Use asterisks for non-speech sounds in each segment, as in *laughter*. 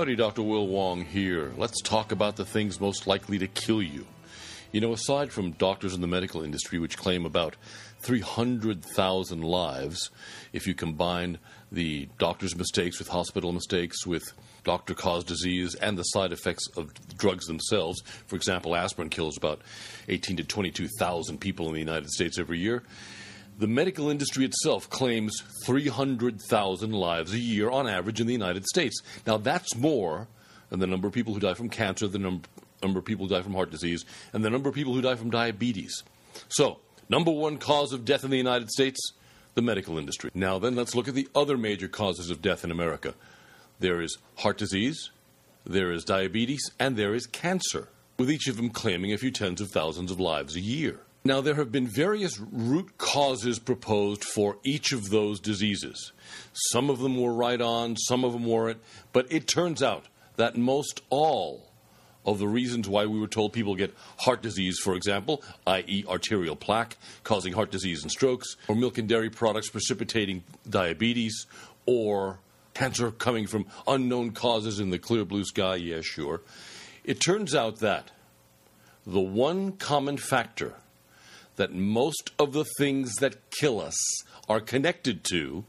Howdy, Dr. Will Wong here. Let's talk about the things most likely to kill you. You know, aside from doctors in the medical industry, which claim about 300,000 lives, if you combine the doctor's mistakes with hospital mistakes, with doctor caused disease, and the side effects of drugs themselves. For example, aspirin kills about 18 to 22,000 people in the United States every year. The medical industry itself claims 300,000 lives a year on average in the United States. Now, that's more than the number of people who die from cancer, the num- number of people who die from heart disease, and the number of people who die from diabetes. So, number one cause of death in the United States the medical industry. Now, then, let's look at the other major causes of death in America there is heart disease, there is diabetes, and there is cancer, with each of them claiming a few tens of thousands of lives a year. Now, there have been various root causes proposed for each of those diseases. Some of them were right on, some of them weren't, but it turns out that most all of the reasons why we were told people get heart disease, for example, i.e., arterial plaque causing heart disease and strokes, or milk and dairy products precipitating diabetes, or cancer coming from unknown causes in the clear blue sky, yeah, sure. It turns out that the one common factor that most of the things that kill us are connected to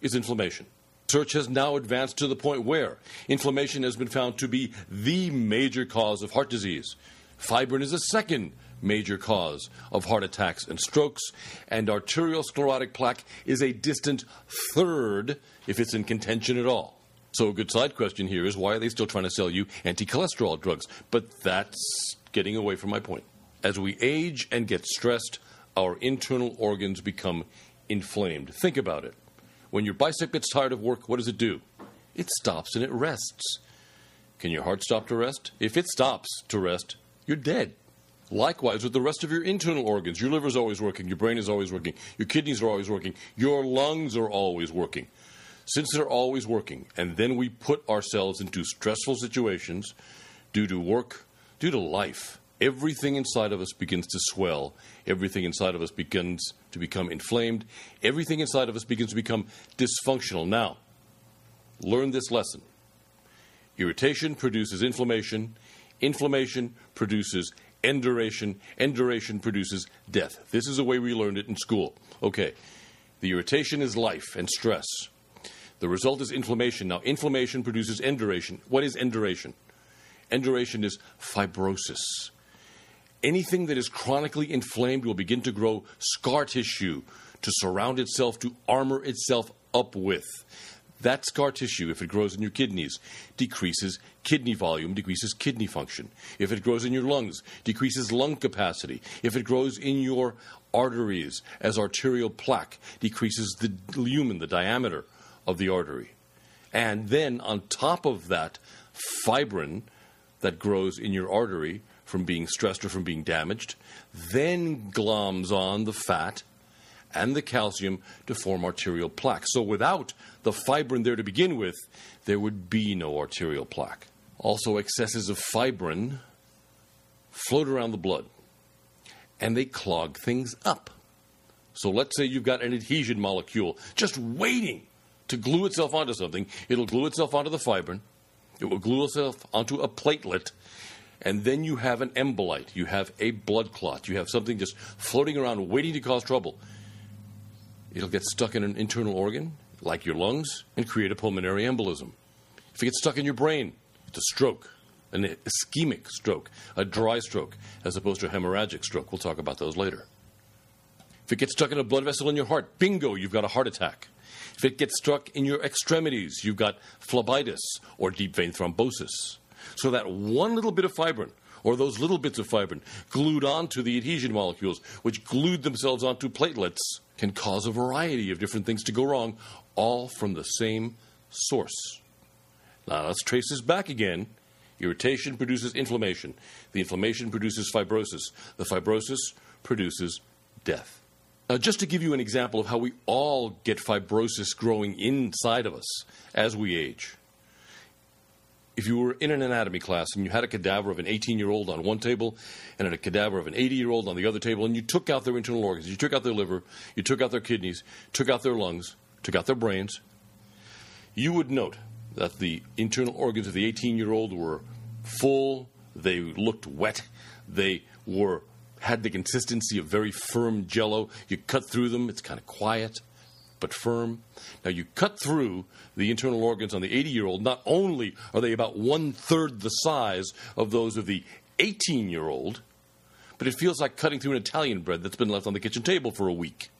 is inflammation. Research has now advanced to the point where inflammation has been found to be the major cause of heart disease. Fibrin is a second major cause of heart attacks and strokes, and arterial sclerotic plaque is a distant third if it's in contention at all. So, a good side question here is why are they still trying to sell you anti cholesterol drugs? But that's getting away from my point. As we age and get stressed, our internal organs become inflamed. Think about it. When your bicep gets tired of work, what does it do? It stops and it rests. Can your heart stop to rest? If it stops to rest, you're dead. Likewise, with the rest of your internal organs, your liver is always working, your brain is always working, your kidneys are always working, your lungs are always working. Since they're always working, and then we put ourselves into stressful situations due to work, due to life, everything inside of us begins to swell. Everything inside of us begins to become inflamed. Everything inside of us begins to become dysfunctional. Now, learn this lesson irritation produces inflammation, inflammation produces induration, induration produces death. This is the way we learned it in school. Okay, the irritation is life and stress. The result is inflammation. Now, inflammation produces induration. What is induration? Induration is fibrosis anything that is chronically inflamed will begin to grow scar tissue to surround itself, to armor itself up with. That scar tissue, if it grows in your kidneys, decreases kidney volume, decreases kidney function. If it grows in your lungs, decreases lung capacity. If it grows in your arteries as arterial plaque, decreases the lumen, the diameter of the artery. And then on top of that, fibrin that grows in your artery from being stressed or from being damaged, then gloms on the fat and the calcium to form arterial plaque. So without the fibrin there to begin with, there would be no arterial plaque. Also, excesses of fibrin float around the blood and they clog things up. So let's say you've got an adhesion molecule just waiting to glue itself onto something. It'll glue itself onto the fibrin. It will glue itself onto a platelet and then you have an embolite, you have a blood clot, you have something just floating around waiting to cause trouble. It'll get stuck in an internal organ, like your lungs, and create a pulmonary embolism. If it gets stuck in your brain, it's a stroke, an ischemic stroke, a dry stroke, as opposed to a hemorrhagic stroke. We'll talk about those later. If it gets stuck in a blood vessel in your heart, bingo, you've got a heart attack. If it gets stuck in your extremities, you've got phlebitis or deep vein thrombosis. So that one little bit of fibrin, or those little bits of fibrin, glued onto the adhesion molecules, which glued themselves onto platelets, can cause a variety of different things to go wrong, all from the same source. Now let's trace this back again. Irritation produces inflammation. The inflammation produces fibrosis. The fibrosis produces death. Now, just to give you an example of how we all get fibrosis growing inside of us as we age if you were in an anatomy class and you had a cadaver of an 18 year old on one table and a cadaver of an 80 year old on the other table, and you took out their internal organs, you took out their liver, you took out their kidneys, took out their lungs, took out their brains, you would note that the internal organs of the 18 year old were full, they looked wet, they were had the consistency of very firm jello. You cut through them, it's kind of quiet but firm. Now, you cut through the internal organs on the 80 year old, not only are they about one third the size of those of the 18 year old, but it feels like cutting through an Italian bread that's been left on the kitchen table for a week.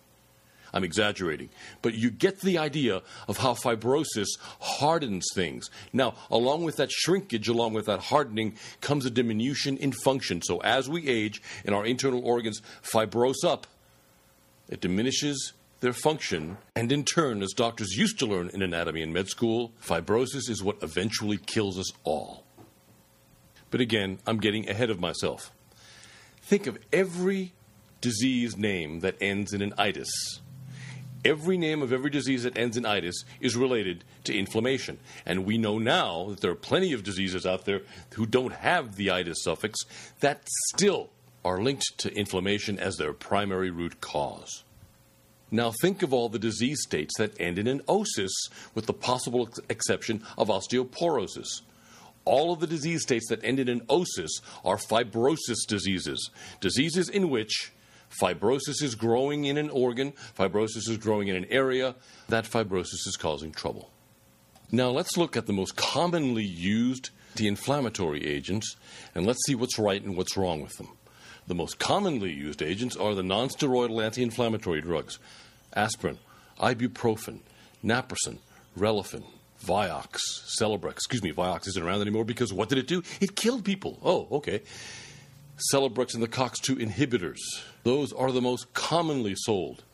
I'm exaggerating. But you get the idea of how fibrosis hardens things. Now, along with that shrinkage, along with that hardening, comes a diminution in function. So as we age and our internal organs fibrose up, it diminishes their function, and in turn, as doctors used to learn in anatomy and med school, fibrosis is what eventually kills us all. But again, I'm getting ahead of myself. Think of every disease name that ends in an itis every name of every disease that ends in itis is related to inflammation. And we know now that there are plenty of diseases out there who don't have the itis suffix that still are linked to inflammation as their primary root cause. Now think of all the disease states that end in an osis, with the possible ex- exception of osteoporosis. All of the disease states that end in an osis are fibrosis diseases, diseases in which Fibrosis is growing in an organ, fibrosis is growing in an area. That fibrosis is causing trouble. Now let's look at the most commonly used anti inflammatory agents and let's see what's right and what's wrong with them. The most commonly used agents are the nonsteroidal anti inflammatory drugs aspirin, ibuprofen, naproxen, Relafen, Vioxx, Celebrex. Excuse me, Vioxx isn't around anymore because what did it do? It killed people. Oh, okay. Celebrex and the COX2 inhibitors. Those are the most commonly sold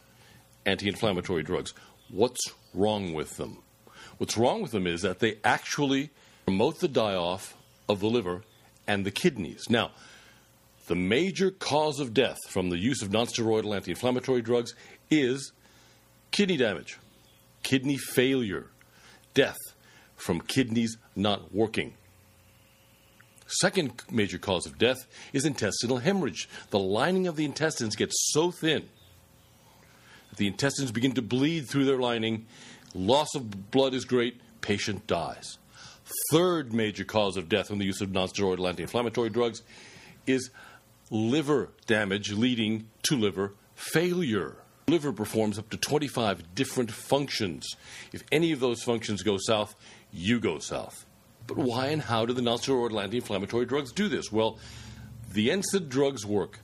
anti inflammatory drugs. What's wrong with them? What's wrong with them is that they actually promote the die off of the liver and the kidneys. Now, the major cause of death from the use of nonsteroidal anti inflammatory drugs is kidney damage, kidney failure, death from kidneys not working. Second major cause of death is intestinal hemorrhage. The lining of the intestines gets so thin that the intestines begin to bleed through their lining. Loss of blood is great, patient dies. Third major cause of death from the use of nonsteroidal anti inflammatory drugs is liver damage leading to liver failure. Liver performs up to 25 different functions. If any of those functions go south, you go south. But why and how do the nonsteroidal anti-inflammatory drugs do this? Well, the NSAID drugs work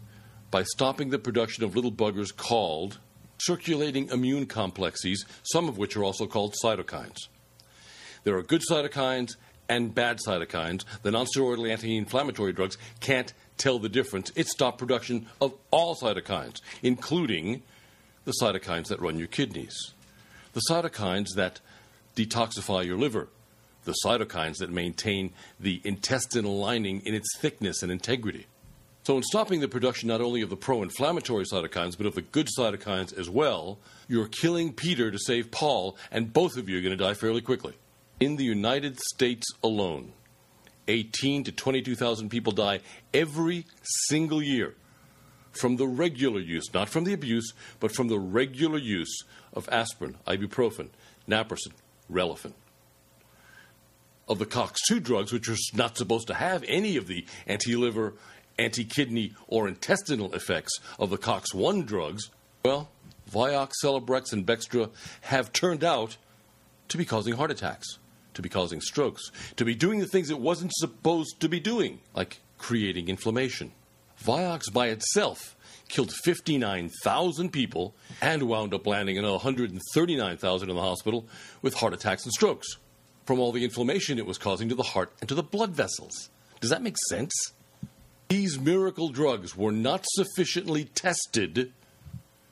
by stopping the production of little buggers called circulating immune complexes, some of which are also called cytokines. There are good cytokines and bad cytokines. The nonsteroidal anti-inflammatory drugs can't tell the difference. It stops production of all cytokines, including the cytokines that run your kidneys, the cytokines that detoxify your liver, the cytokines that maintain the intestinal lining in its thickness and integrity. So, in stopping the production not only of the pro inflammatory cytokines, but of the good cytokines as well, you're killing Peter to save Paul, and both of you are going to die fairly quickly. In the United States alone, 18 to 22,000 people die every single year from the regular use, not from the abuse, but from the regular use of aspirin, ibuprofen, naproxen, Relafen of the COX2 drugs, which are not supposed to have any of the anti liver, anti kidney, or intestinal effects of the COX1 drugs, well, Vioxx, Celebrex, and Bextra have turned out to be causing heart attacks, to be causing strokes, to be doing the things it wasn't supposed to be doing, like creating inflammation. Vioxx by itself killed 59,000 people and wound up landing in 139,000 in the hospital with heart attacks and strokes from all the inflammation it was causing to the heart and to the blood vessels. Does that make sense? These miracle drugs were not sufficiently tested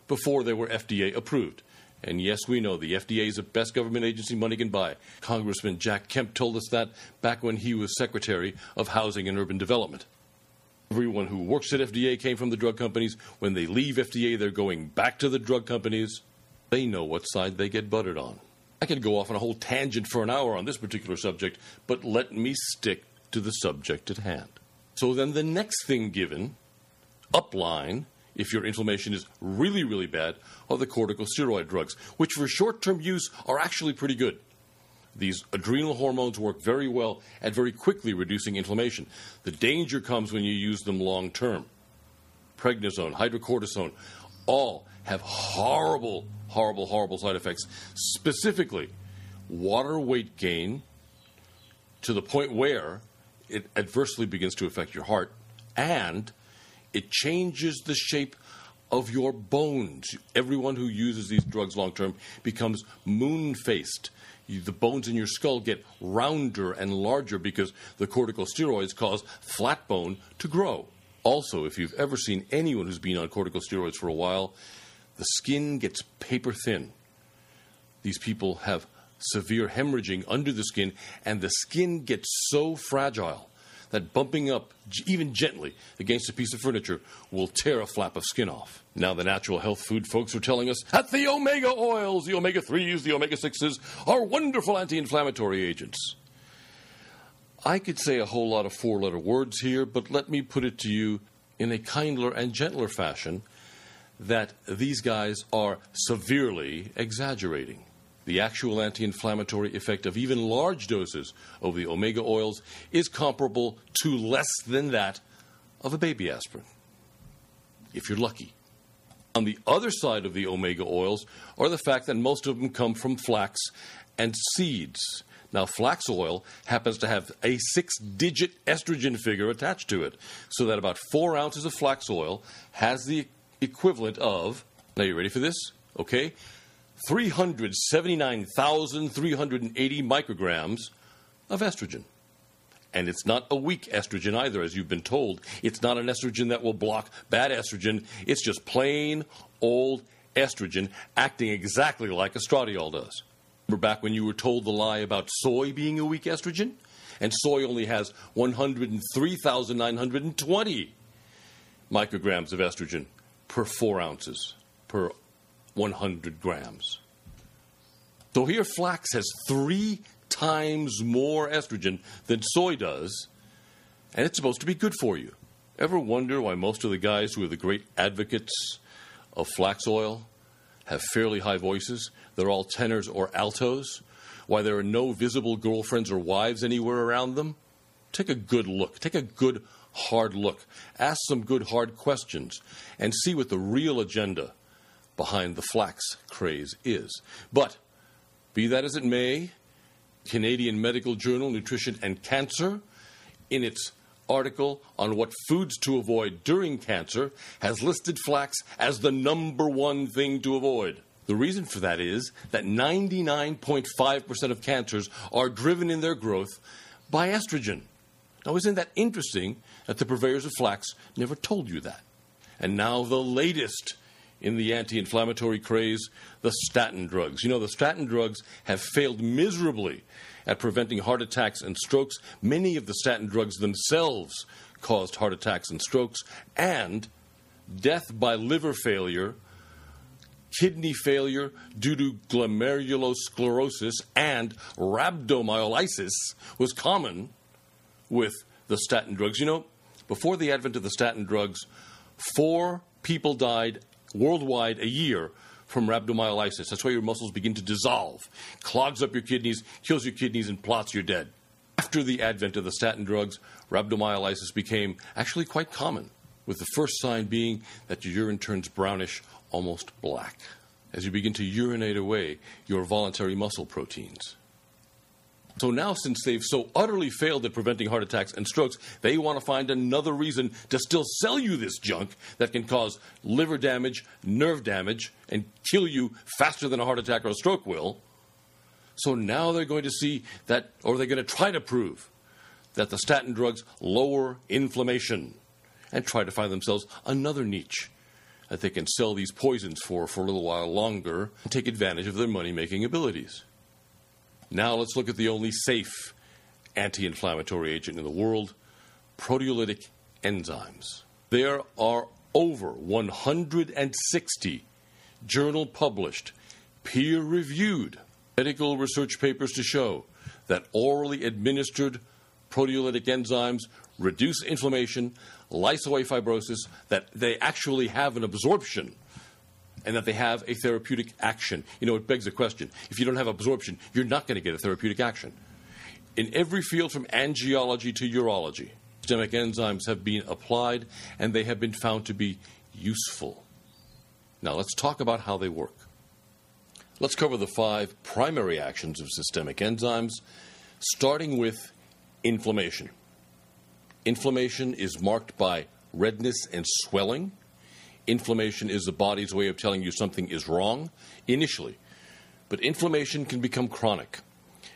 before they were FDA approved. And yes, we know the FDA is the best government agency money can buy. Congressman Jack Kemp told us that back when he was Secretary of Housing and Urban Development. Everyone who works at FDA came from the drug companies. When they leave FDA, they're going back to the drug companies. They know what side they get buttered on. I could go off on a whole tangent for an hour on this particular subject, but let me stick to the subject at hand. So then the next thing given, upline, if your inflammation is really, really bad, are the corticosteroid drugs, which for short term use are actually pretty good. These adrenal hormones work very well at very quickly reducing inflammation. The danger comes when you use them long term. Prednisone, hydrocortisone, all have horrible, horrible, horrible side effects. Specifically, water weight gain to the point where it adversely begins to affect your heart and it changes the shape of your bones. Everyone who uses these drugs long term becomes moon faced. The bones in your skull get rounder and larger because the corticosteroids cause flat bone to grow. Also, if you've ever seen anyone who's been on corticosteroids for a while, the skin gets paper thin. These people have severe hemorrhaging under the skin, and the skin gets so fragile that bumping up, even gently, against a piece of furniture will tear a flap of skin off. Now, the natural health food folks are telling us that the omega oils, the omega 3s, the omega 6s are wonderful anti inflammatory agents. I could say a whole lot of four letter words here, but let me put it to you in a kindler and gentler fashion that these guys are severely exaggerating. The actual anti inflammatory effect of even large doses of the omega oils is comparable to less than that of a baby aspirin, if you're lucky. On the other side of the omega oils are the fact that most of them come from flax and seeds. Now, flax oil happens to have a six digit estrogen figure attached to it, so that about four ounces of flax oil has the equivalent of, now you ready for this? Okay? 379,380 micrograms of estrogen. And it's not a weak estrogen either, as you've been told. It's not an estrogen that will block bad estrogen. It's just plain old estrogen acting exactly like estradiol does. Remember back when you were told the lie about soy being a weak estrogen? And soy only has 103,920 micrograms of estrogen per four ounces per 100 grams. So here, flax has three times more estrogen than soy does, and it's supposed to be good for you. Ever wonder why most of the guys who are the great advocates of flax oil have fairly high voices? They're all tenors or altos. Why there are no visible girlfriends or wives anywhere around them? Take a good look. Take a good, hard look. Ask some good, hard questions and see what the real agenda behind the flax craze is. But be that as it may, Canadian Medical Journal Nutrition and Cancer, in its article on what foods to avoid during cancer, has listed flax as the number one thing to avoid. The reason for that is that 99.5% of cancers are driven in their growth by estrogen. Now, isn't that interesting that the purveyors of flax never told you that? And now, the latest in the anti inflammatory craze, the statin drugs. You know, the statin drugs have failed miserably at preventing heart attacks and strokes. Many of the statin drugs themselves caused heart attacks and strokes, and death by liver failure, kidney failure due to glomerulosclerosis, and rhabdomyolysis was common with the statin drugs. You know, before the advent of the statin drugs, four people died worldwide a year from rhabdomyolysis. That's why your muscles begin to dissolve, clogs up your kidneys, kills your kidneys, and plots you're dead. After the advent of the statin drugs, rhabdomyolysis became actually quite common, with the first sign being that your urine turns brownish, almost black, as you begin to urinate away your voluntary muscle proteins. So now, since they've so utterly failed at preventing heart attacks and strokes, they want to find another reason to still sell you this junk that can cause liver damage, nerve damage, and kill you faster than a heart attack or a stroke will. So now they're going to see that, or they're going to try to prove that the statin drugs lower inflammation and try to find themselves another niche that they can sell these poisons for for a little while longer and take advantage of their money making abilities. Now let's look at the only safe anti inflammatory agent in the world proteolytic enzymes. There are over 160 journal published, peer reviewed medical research papers to show that orally administered proteolytic enzymes reduce inflammation, away fibrosis, that they actually have an absorption and that they have a therapeutic action. You know, it begs the question if you don't have absorption, you're not going to get a therapeutic action. In every field from angiology to urology, systemic enzymes have been applied and they have been found to be useful. Now, let's talk about how they work. Let's cover the five primary actions of systemic enzymes, starting with inflammation. Inflammation is marked by redness and swelling. Inflammation is the body's way of telling you something is wrong initially, but inflammation can become chronic.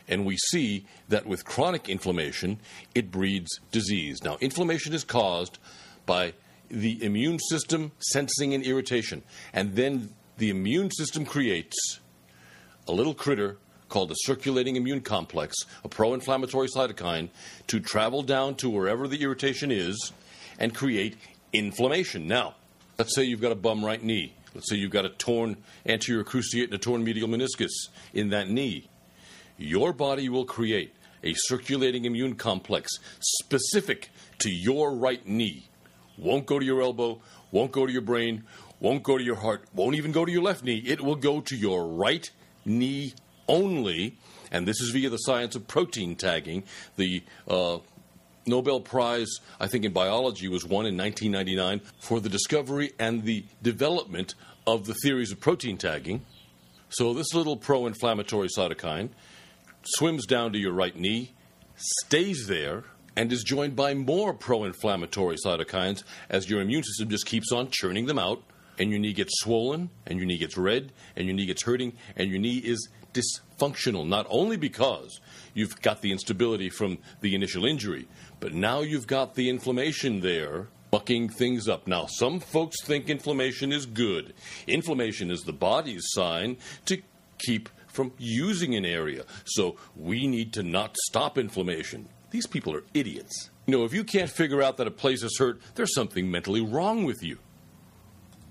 And we see that with chronic inflammation, it breeds disease. Now, inflammation is caused by the immune system sensing an irritation, and then the immune system creates a little critter called a circulating immune complex, a pro inflammatory cytokine, to travel down to wherever the irritation is and create inflammation. Now, let's say you've got a bum right knee. Let's say you've got a torn anterior cruciate and a torn medial meniscus in that knee. Your body will create a circulating immune complex specific to your right knee. Won't go to your elbow, won't go to your brain, won't go to your heart, won't even go to your left knee. It will go to your right knee only, and this is via the science of protein tagging. The uh, Nobel Prize, I think, in biology was won in 1999 for the discovery and the development of the theories of protein tagging. So, this little pro inflammatory cytokine swims down to your right knee, stays there, and is joined by more pro inflammatory cytokines as your immune system just keeps on churning them out, and your knee gets swollen, and your knee gets red, and your knee gets hurting, and your knee is dysfunctional, not only because you've got the instability from the initial injury, but now you've got the inflammation there bucking things up. Now, some folks think inflammation is good. Inflammation is the body's sign to keep from using an area. So we need to not stop inflammation. These people are idiots. You know, if you can't figure out that a place is hurt, there's something mentally wrong with you.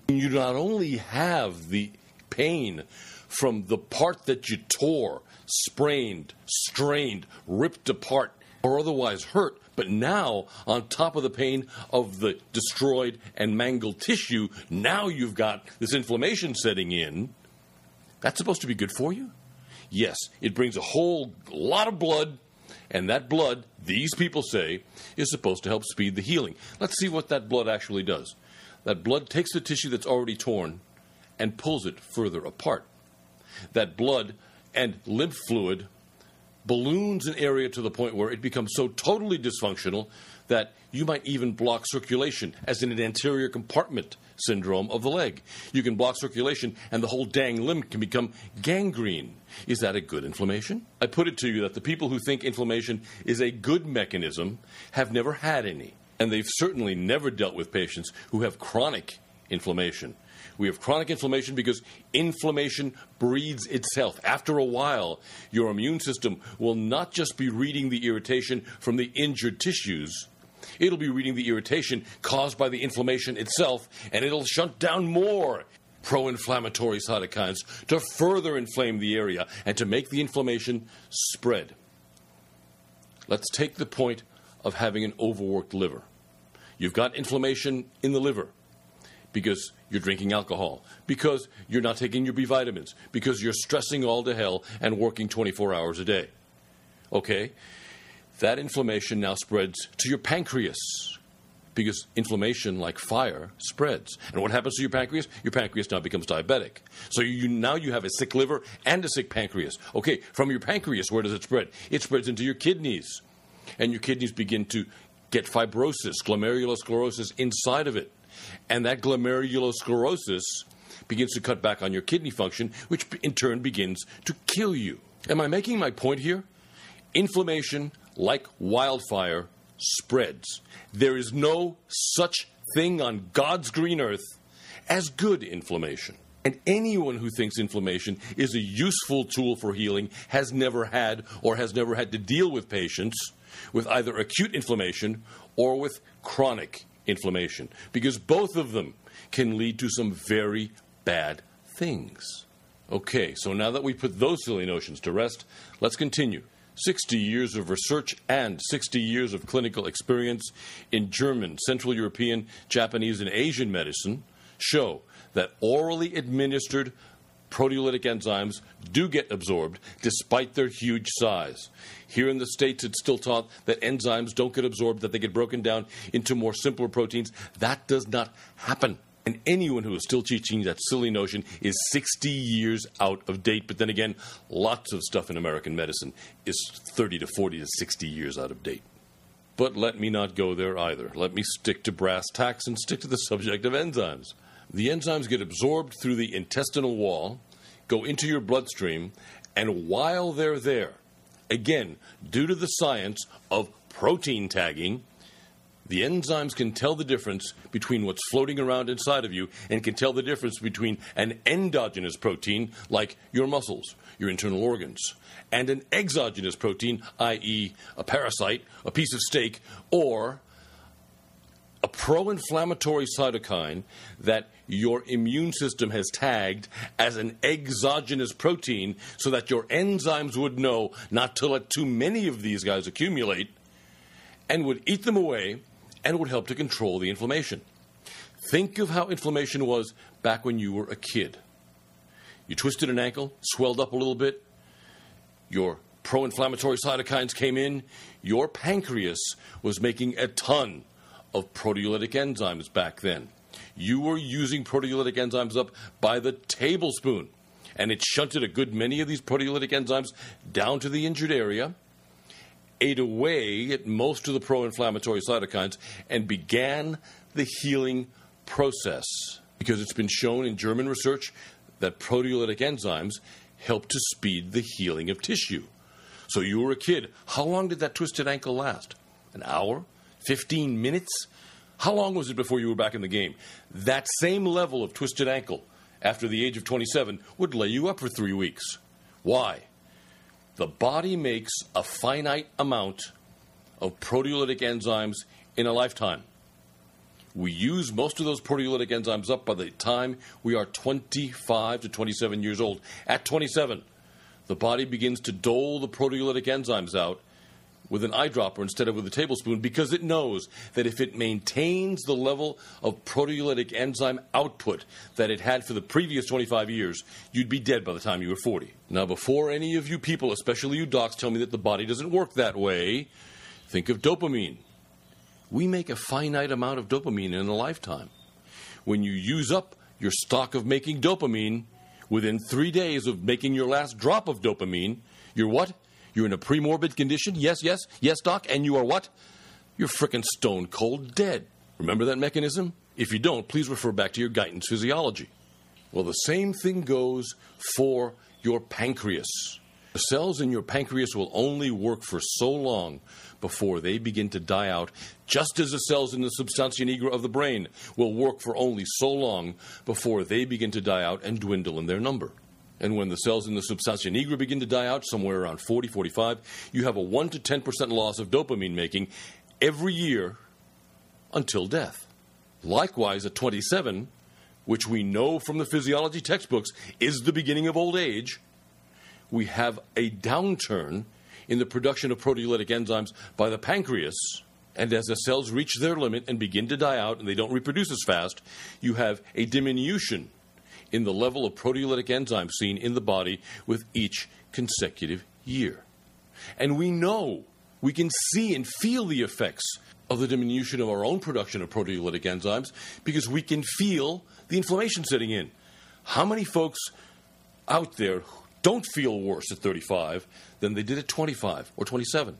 You not only have the pain from the part that you tore, sprained, strained, ripped apart, or otherwise hurt, but now, on top of the pain of the destroyed and mangled tissue, now you've got this inflammation setting in. That's supposed to be good for you? Yes, it brings a whole lot of blood, and that blood, these people say, is supposed to help speed the healing. Let's see what that blood actually does. That blood takes the tissue that's already torn and pulls it further apart that blood and lymph fluid balloons an area to the point where it becomes so totally dysfunctional that you might even block circulation, as in an anterior compartment syndrome of the leg. You can block circulation, and the whole dang limb can become gangrene. Is that a good inflammation? I put it to you that the people who think inflammation is a good mechanism have never had any, and they've certainly never dealt with patients who have chronic inflammation. We have chronic inflammation because inflammation breeds itself. After a while, your immune system will not just be reading the irritation from the injured tissues, it'll be reading the irritation caused by the inflammation itself, and it'll shunt down more pro inflammatory cytokines to further inflame the area and to make the inflammation spread. Let's take the point of having an overworked liver. You've got inflammation in the liver because you're drinking alcohol, because you're not taking your B vitamins, because you're stressing all to hell and working 24 hours a day. Okay? That inflammation now spreads to your pancreas because inflammation, like fire, spreads. And what happens to your pancreas? Your pancreas now becomes diabetic. So you now you have a sick liver and a sick pancreas. Okay, from your pancreas, where does it spread? It spreads into your kidneys, and your kidneys begin to get fibrosis, glomerulosclerosis inside of it. And that glomerulosclerosis begins to cut back on your kidney function, which in turn begins to kill you. Am I making my point here? Inflammation, like wildfire, spreads. There is no such thing on God's green earth as good inflammation. And anyone who thinks inflammation is a useful tool for healing has never had or has never had to deal with patients with either acute inflammation or with chronic inflammation because both of them can lead to some very bad things. Okay, so now that we put those silly notions to rest, let's continue. 60 years of research and 60 years of clinical experience in German, Central European, Japanese, and Asian medicine show that orally administered proteolytic enzymes do get absorbed despite their huge size. Here in the States, it's still taught that enzymes don't get absorbed, that they get broken down into more simpler proteins. That does not happen. And anyone who is still teaching that silly notion is 60 years out of date. But then again, lots of stuff in American medicine is 30 to 40 to 60 years out of date. But let me not go there either. Let me stick to brass tacks and stick to the subject of enzymes. The enzymes get absorbed through the intestinal wall, go into your bloodstream, and while they're there, again, due to the science of protein tagging, the enzymes can tell the difference between what's floating around inside of you and can tell the difference between an endogenous protein, like your muscles, your internal organs, and an exogenous protein, i.e., a parasite, a piece of steak, or a pro inflammatory cytokine that your immune system has tagged as an exogenous protein so that your enzymes would know not to let too many of these guys accumulate and would eat them away and would help to control the inflammation. Think of how inflammation was back when you were a kid. You twisted an ankle, swelled up a little bit, your pro inflammatory cytokines came in, your pancreas was making a ton of proteolytic enzymes back then. You were using proteolytic enzymes up by the tablespoon, and it shunted a good many of these proteolytic enzymes down to the injured area ate away at most of the pro inflammatory cytokines and began the healing process. Because it's been shown in German research that proteolytic enzymes help to speed the healing of tissue. So you were a kid. How long did that twisted ankle last? An hour? 15 minutes? How long was it before you were back in the game? That same level of twisted ankle after the age of 27 would lay you up for three weeks. Why? the body makes a finite amount of proteolytic enzymes in a lifetime. We use most of those proteolytic enzymes up by the time we are 25 to 27 years old. At 27, the body begins to dole the proteolytic enzymes out with an eyedropper instead of with a tablespoon because it knows that if it maintains the level of proteolytic enzyme output that it had for the previous 25 years, you'd be dead by the time you were 40. Now, before any of you people, especially you docs, tell me that the body doesn't work that way, think of dopamine. We make a finite amount of dopamine in a lifetime. When you use up your stock of making dopamine, within three days of making your last drop of dopamine, you're what? You're in a premorbid condition? Yes, yes, yes, doc. And you are what? You're frickin' stone cold dead. Remember that mechanism? If you don't, please refer back to your Guyton's physiology. Well, the same thing goes for your pancreas. The cells in your pancreas will only work for so long before they begin to die out, just as the cells in the substantia nigra of the brain will work for only so long before they begin to die out and dwindle in their number. And when the cells in the substantia nigra begin to die out, somewhere around 40, 45, you have a 1 to 10% loss of dopamine making every year until death. Likewise, at 27, which we know from the physiology textbooks is the beginning of old age, we have a downturn in the production of proteolytic enzymes by the pancreas. And as the cells reach their limit and begin to die out and they don't reproduce as fast, you have a diminution in the level of proteolytic enzymes seen in the body with each consecutive year. And we know, we can see and feel the effects of the diminution of our own production of proteolytic enzymes because we can feel the inflammation setting in. How many folks out there don't feel worse at 35 than they did at 25 or 27?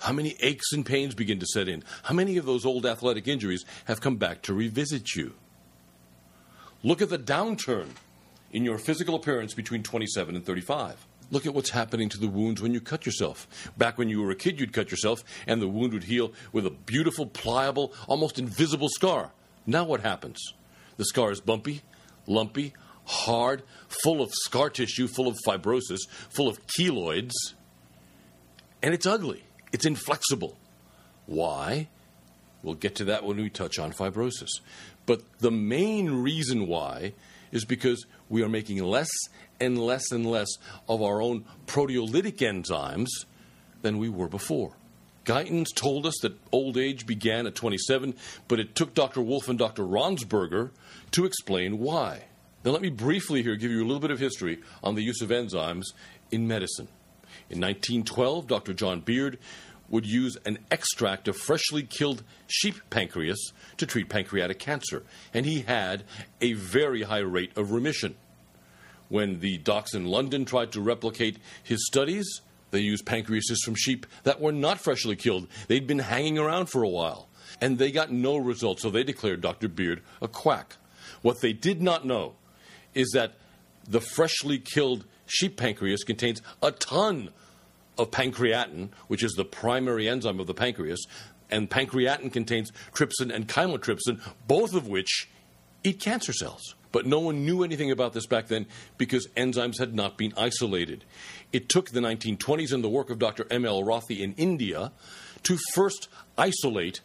How many aches and pains begin to set in? How many of those old athletic injuries have come back to revisit you? Look at the downturn in your physical appearance between 27 and 35. Look at what's happening to the wounds when you cut yourself. Back when you were a kid, you'd cut yourself, and the wound would heal with a beautiful, pliable, almost invisible scar. Now what happens? The scar is bumpy, lumpy, hard, full of scar tissue, full of fibrosis, full of keloids, and it's ugly. It's inflexible. Why? We'll get to that when we touch on fibrosis. But the main reason why is because we are making less and less and less of our own proteolytic enzymes than we were before. Guyton's told us that old age began at 27, but it took Dr. Wolf and Dr. Ransberger to explain why. Now, let me briefly here give you a little bit of history on the use of enzymes in medicine. In 1912, Dr. John Beard would use an extract of freshly killed sheep pancreas to treat pancreatic cancer, and he had a very high rate of remission. When the docs in London tried to replicate his studies, they used pancreases from sheep that were not freshly killed. They'd been hanging around for a while, and they got no results, so they declared Dr. Beard a quack. What they did not know is that the freshly killed sheep pancreas contains a ton of pancreatin, which is the primary enzyme of the pancreas, and pancreatin contains trypsin and chymotrypsin, both of which eat cancer cells. But no one knew anything about this back then because enzymes had not been isolated. It took the 1920s and the work of Dr. M.L. Rathi in India to first isolate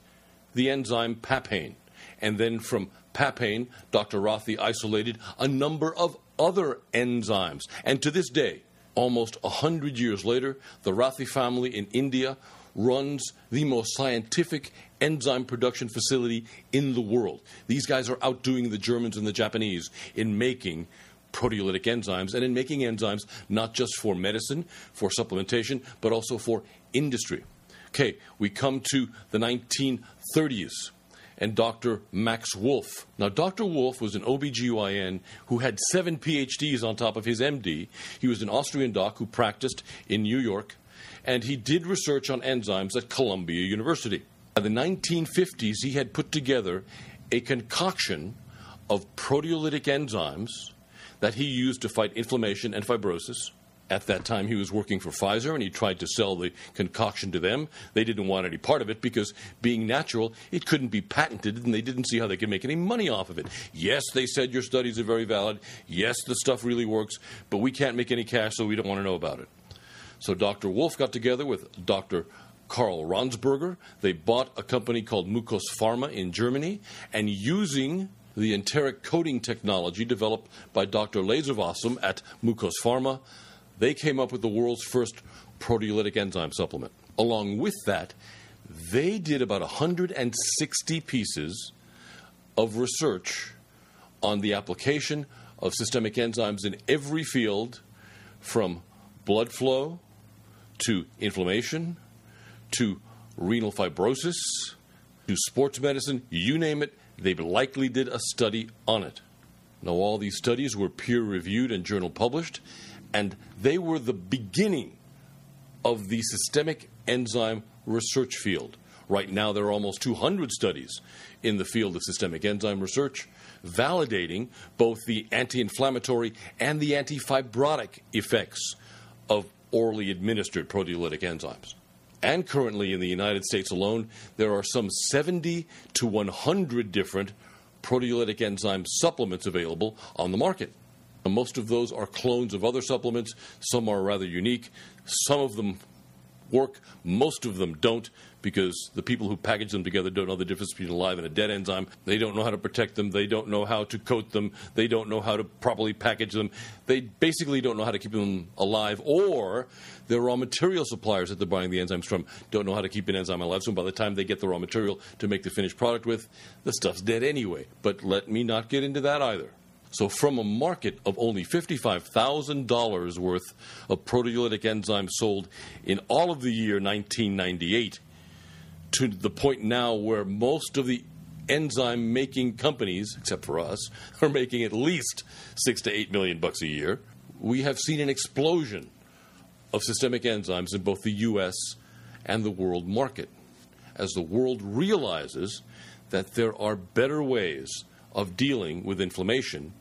the enzyme papain. And then from papain, Dr. Rathi isolated a number of other enzymes. And to this day, almost 100 years later, the Rathi family in India runs the most scientific enzyme production facility in the world. These guys are outdoing the Germans and the Japanese in making proteolytic enzymes and in making enzymes not just for medicine, for supplementation, but also for industry. Okay, we come to the 1930s and Dr. Max Wolf. Now, Dr. Wolf was an OBGYN who had seven PhDs on top of his MD. He was an Austrian doc who practiced in New York, and he did research on enzymes at Columbia University. In the 1950s, he had put together a concoction of proteolytic enzymes that he used to fight inflammation and fibrosis at that time, he was working for Pfizer and he tried to sell the concoction to them. They didn't want any part of it because, being natural, it couldn't be patented and they didn't see how they could make any money off of it. Yes, they said your studies are very valid. Yes, the stuff really works, but we can't make any cash, so we don't want to know about it. So Dr. Wolf got together with Dr. Karl Ransberger. They bought a company called Mucos Pharma in Germany, and using the enteric coating technology developed by Dr. Laserwasser at Mucos Pharma, they came up with the world's first proteolytic enzyme supplement. Along with that, they did about 160 pieces of research on the application of systemic enzymes in every field from blood flow to inflammation to renal fibrosis to sports medicine, you name it, they likely did a study on it. Now, all these studies were peer reviewed and journal published, and they were the beginning of the systemic enzyme research field. Right now, there are almost 200 studies in the field of systemic enzyme research validating both the anti inflammatory and the anti fibrotic effects of orally administered proteolytic enzymes. And currently in the United States alone, there are some 70 to 100 different proteolytic enzyme supplements available on the market. Most of those are clones of other supplements. Some are rather unique. Some of them work, most of them don't because the people who package them together don't know the difference between a live and a dead enzyme. They don't know how to protect them. They don't know how to coat them. They don't know how to properly package them. They basically don't know how to keep them alive, or their raw material suppliers that they're buying the enzymes from don't know how to keep an enzyme alive. So by the time they get the raw material to make the finished product with, the stuff's dead anyway. But let me not get into that either. So, from a market of only $55,000 worth of proteolytic enzymes sold in all of the year 1998 to the point now where most of the enzyme making companies, except for us, *laughs* are making at least six to eight million bucks a year, we have seen an explosion of systemic enzymes in both the US and the world market as the world realizes that there are better ways of dealing with inflammation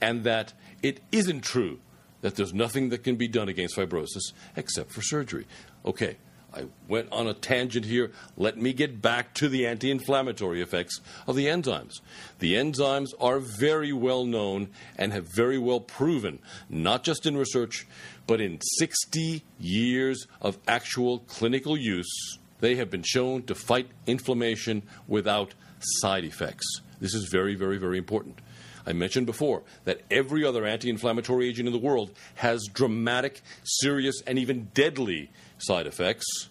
and that it isn't true that there's nothing that can be done against fibrosis except for surgery. Okay, I went on a tangent here. Let me get back to the anti inflammatory effects of the enzymes. The enzymes are very well known and have very well proven, not just in research, but in 60 years of actual clinical use, they have been shown to fight inflammation without side effects. This is very, very, very important. I mentioned before that every other anti inflammatory agent in the world has dramatic, serious, and even deadly side effects.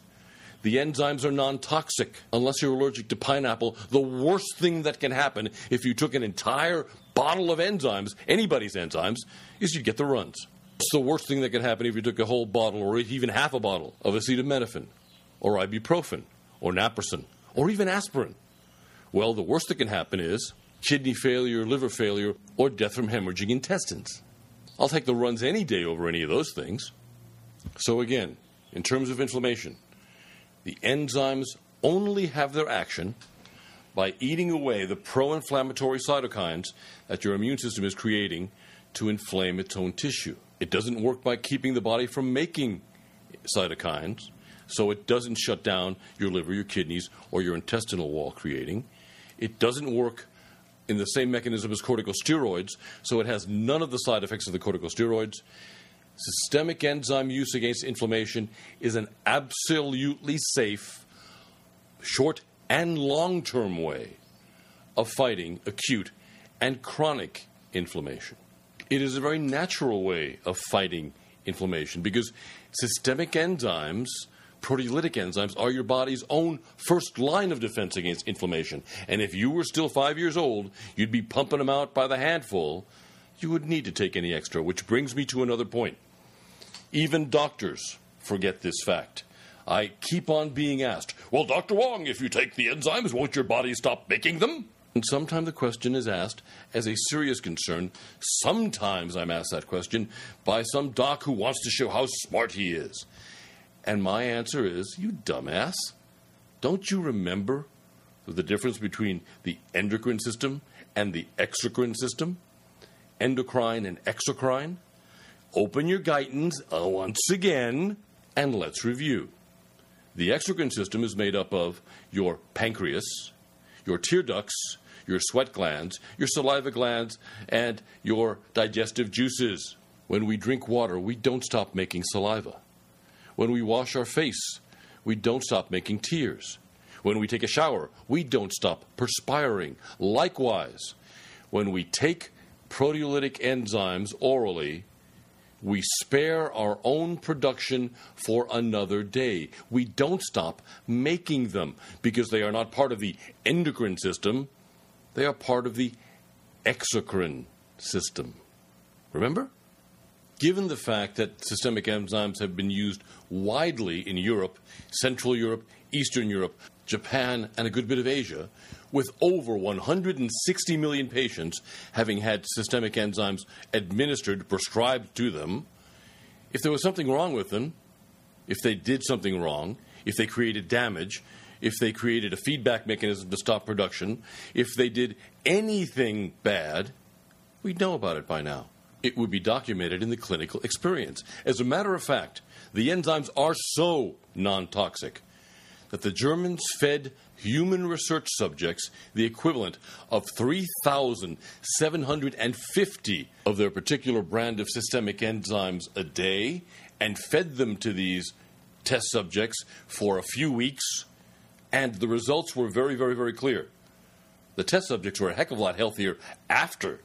the enzymes are non toxic. Unless you're allergic to pineapple, the worst thing that can happen if you took an entire bottle of enzymes, anybody's enzymes, is you'd get the runs. It's the worst thing that could happen if you took a whole bottle or even half a bottle of acetaminophen or ibuprofen or naproxen or even aspirin. Well, the worst that can happen is kidney failure, liver failure, or death from hemorrhaging intestines. I'll take the runs any day over any of those things. So, again, in terms of inflammation, the enzymes only have their action by eating away the pro inflammatory cytokines that your immune system is creating to inflame its own tissue. It doesn't work by keeping the body from making cytokines, so it doesn't shut down your liver, your kidneys, or your intestinal wall creating. It doesn't work in the same mechanism as corticosteroids, so it has none of the side effects of the corticosteroids. Systemic enzyme use against inflammation is an absolutely safe, short and long term way of fighting acute and chronic inflammation. It is a very natural way of fighting inflammation because systemic enzymes, proteolytic enzymes, are your body's own first line of defense against inflammation. And if you were still five years old, you'd be pumping them out by the handful. You would need to take any extra, which brings me to another point. Even doctors forget this fact. I keep on being asked, Well, Dr. Wong, if you take the enzymes, won't your body stop making them? And sometimes the question is asked as a serious concern. Sometimes I'm asked that question by some doc who wants to show how smart he is. And my answer is, you dumbass. Don't you remember the difference between the endocrine system and the exocrine system? Endocrine and exocrine? Open your Guytons uh, once again and let's review. The exocrine system is made up of your pancreas, your tear ducts, your sweat glands, your saliva glands, and your digestive juices. When we drink water, we don't stop making saliva. When we wash our face, we don't stop making tears. When we take a shower, we don't stop perspiring. Likewise, when we take proteolytic enzymes orally, we spare our own production for another day. We don't stop making them because they are not part of the endocrine system, they are part of the exocrine system. Remember? Given the fact that systemic enzymes have been used widely in Europe, Central Europe, Eastern Europe, Japan, and a good bit of Asia, with over 160 million patients having had systemic enzymes administered, prescribed to them, if there was something wrong with them, if they did something wrong, if they created damage, if they created a feedback mechanism to stop production, if they did anything bad, we'd know about it by now. It would be documented in the clinical experience. As a matter of fact, the enzymes are so non toxic that the Germans fed human research subjects the equivalent of 3,750 of their particular brand of systemic enzymes a day and fed them to these test subjects for a few weeks and the results were very, very, very clear. The test subjects were a heck of a lot healthier after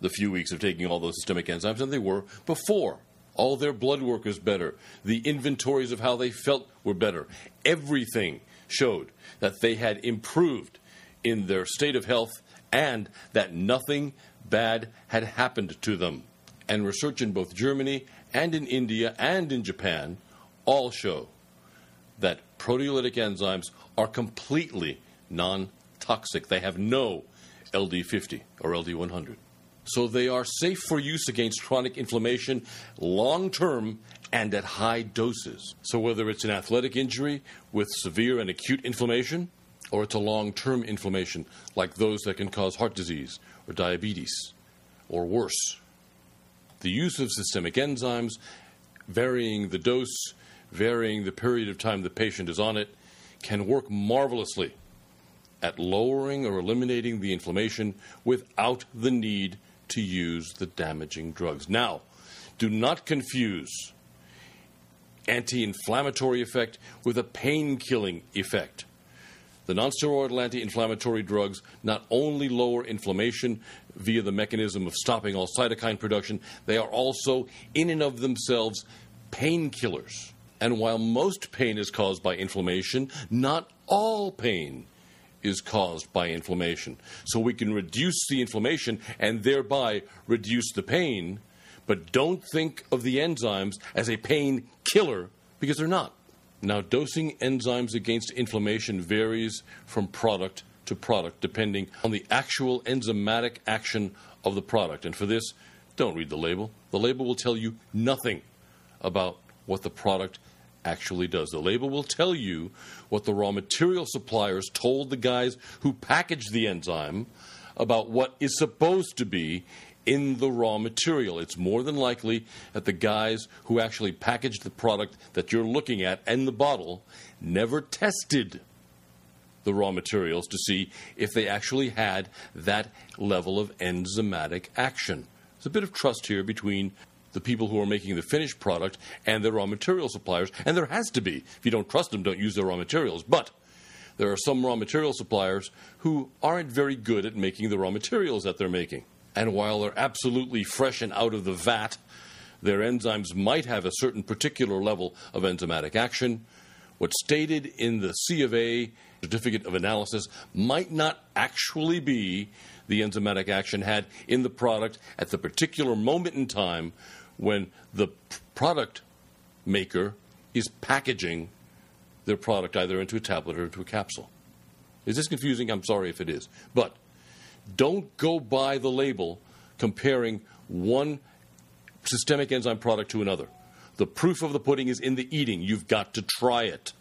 the few weeks of taking all those systemic enzymes than they were before. All their blood work was better. The inventories of how they felt were better. Everything showed that they had improved in their state of health and that nothing bad had happened to them. And research in both Germany and in India and in Japan all show that proteolytic enzymes are completely non toxic. They have no LD50 or LD100. So they are safe for use against chronic inflammation long term and at high doses. So whether it's an athletic injury with severe and acute inflammation, or it's a long term inflammation like those that can cause heart disease or diabetes or worse, the use of systemic enzymes, varying the dose, varying the period of time the patient is on it, can work marvelously at lowering or eliminating the inflammation without the need to use the damaging drugs. Now, do not confuse anti inflammatory effect with a pain killing effect. The nonsteroidal anti inflammatory drugs not only lower inflammation via the mechanism of stopping all cytokine production, they are also, in and of themselves, painkillers. And while most pain is caused by inflammation, not all pain is caused by inflammation. So we can reduce the inflammation and thereby reduce the pain, but don't think of the enzymes as a pain killer because they're not. Now, dosing enzymes against inflammation varies from product to product depending on the actual enzymatic action of the product. And for this, don't read the label. The label will tell you nothing about what the product actually does. The label will tell you what the raw material suppliers told the guys who packaged the enzyme about what is supposed to be in the raw material. It's more than likely that the guys who actually packaged the product that you're looking at and the bottle never tested the raw materials to see if they actually had that level of enzymatic action. There's a bit of trust here between the people who are making the finished product and the raw material suppliers, and there has to be. If you don't trust them, don't use their raw materials. But there are some raw material suppliers who aren't very good at making the raw materials that they're making. And while they're absolutely fresh and out of the vat, their enzymes might have a certain particular level of enzymatic action. What's stated in the C of A certificate of analysis might not actually be the enzymatic action had in the product at the particular moment in time when the product maker is packaging their product either into a tablet or into a capsule. Is this confusing? I'm sorry if it is. But don't go by the label comparing one systemic enzyme product to another. The proof of the pudding is in the eating. You've got to try it.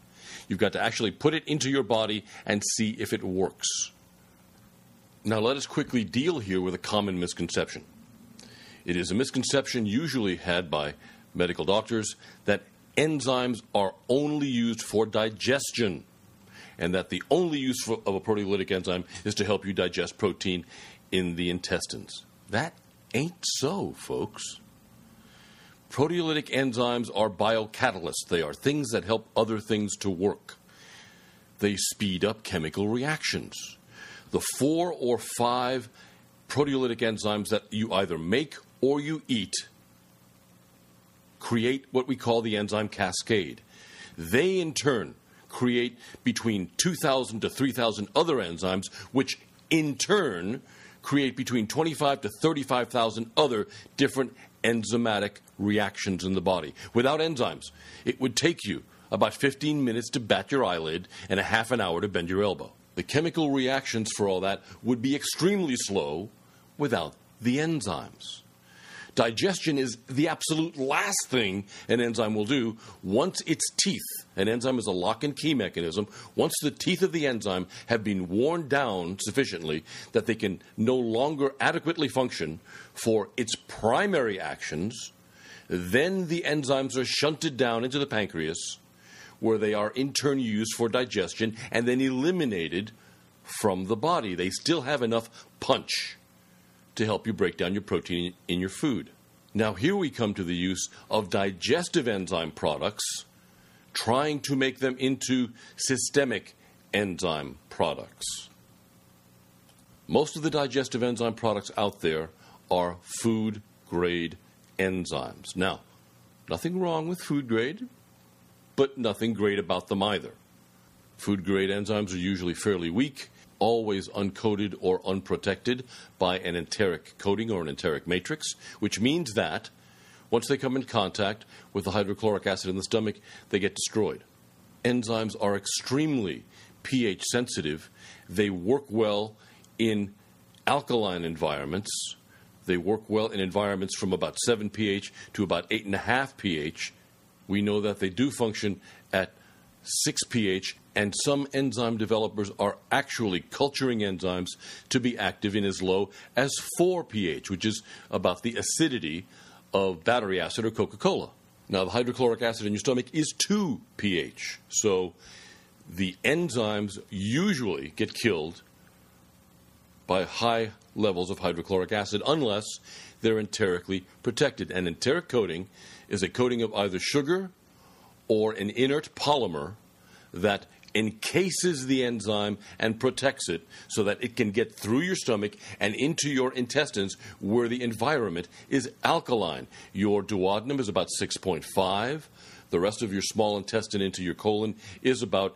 You've got to actually put it into your body and see if it works. Now, let us quickly deal here with a common misconception. It is a misconception usually had by medical doctors that enzymes are only used for digestion and that the only use of a proteolytic enzyme is to help you digest protein in the intestines. That ain't so, folks. Proteolytic enzymes are biocatalysts. They are things that help other things to work. They speed up chemical reactions. The four or five proteolytic enzymes that you either make or you eat create what we call the enzyme cascade. They, in turn, create between 2,000 to 3,000 other enzymes, which in turn create between 25 to 35,000 other different enzymatic reactions in the body. Without enzymes, it would take you about 15 minutes to bat your eyelid and a half an hour to bend your elbow. The chemical reactions for all that would be extremely slow without the enzymes. Digestion is the absolute last thing an enzyme will do once its teeth, an enzyme is a lock and key mechanism, once the teeth of the enzyme have been worn down sufficiently that they can no longer adequately function for its primary actions, then the enzymes are shunted down into the pancreas where they are in turn used for digestion and then eliminated from the body. They still have enough punch to help you break down your protein in your food. Now, here we come to the use of digestive enzyme products, trying to make them into systemic enzyme products. Most of the digestive enzyme products out there are food grade enzymes. Now, nothing wrong with food grade, but nothing great about them either. Food grade enzymes are usually fairly weak always uncoated or unprotected by an enteric coating or an enteric matrix, which means that once they come in contact with the hydrochloric acid in the stomach, they get destroyed. Enzymes are extremely pH sensitive. They work well in alkaline environments. They work well in environments from about 7 pH to about 8.5 pH. We know that they do function at 6 pH and some enzyme developers are actually culturing enzymes to be active in as low as 4 pH, which is about the acidity of battery acid or Coca Cola. Now, the hydrochloric acid in your stomach is 2 pH, so the enzymes usually get killed by high levels of hydrochloric acid unless they're enterically protected. An enteric coating is a coating of either sugar or an inert polymer that encases the enzyme and protects it so that it can get through your stomach and into your intestines where the environment is alkaline. Your duodenum is about 6.5. the rest of your small intestine into your colon is about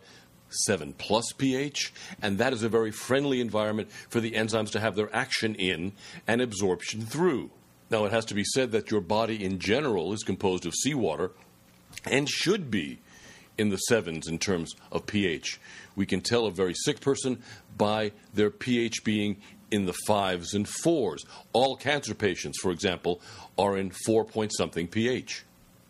7 plus pH, and that is a very friendly environment for the enzymes to have their action in and absorption through. Now, it has to be said that your body in general is composed of seawater and should be in the sevens in terms of pH. We can tell a very sick person by their pH being in the fives and fours. All cancer patients, for example, are in four point something pH.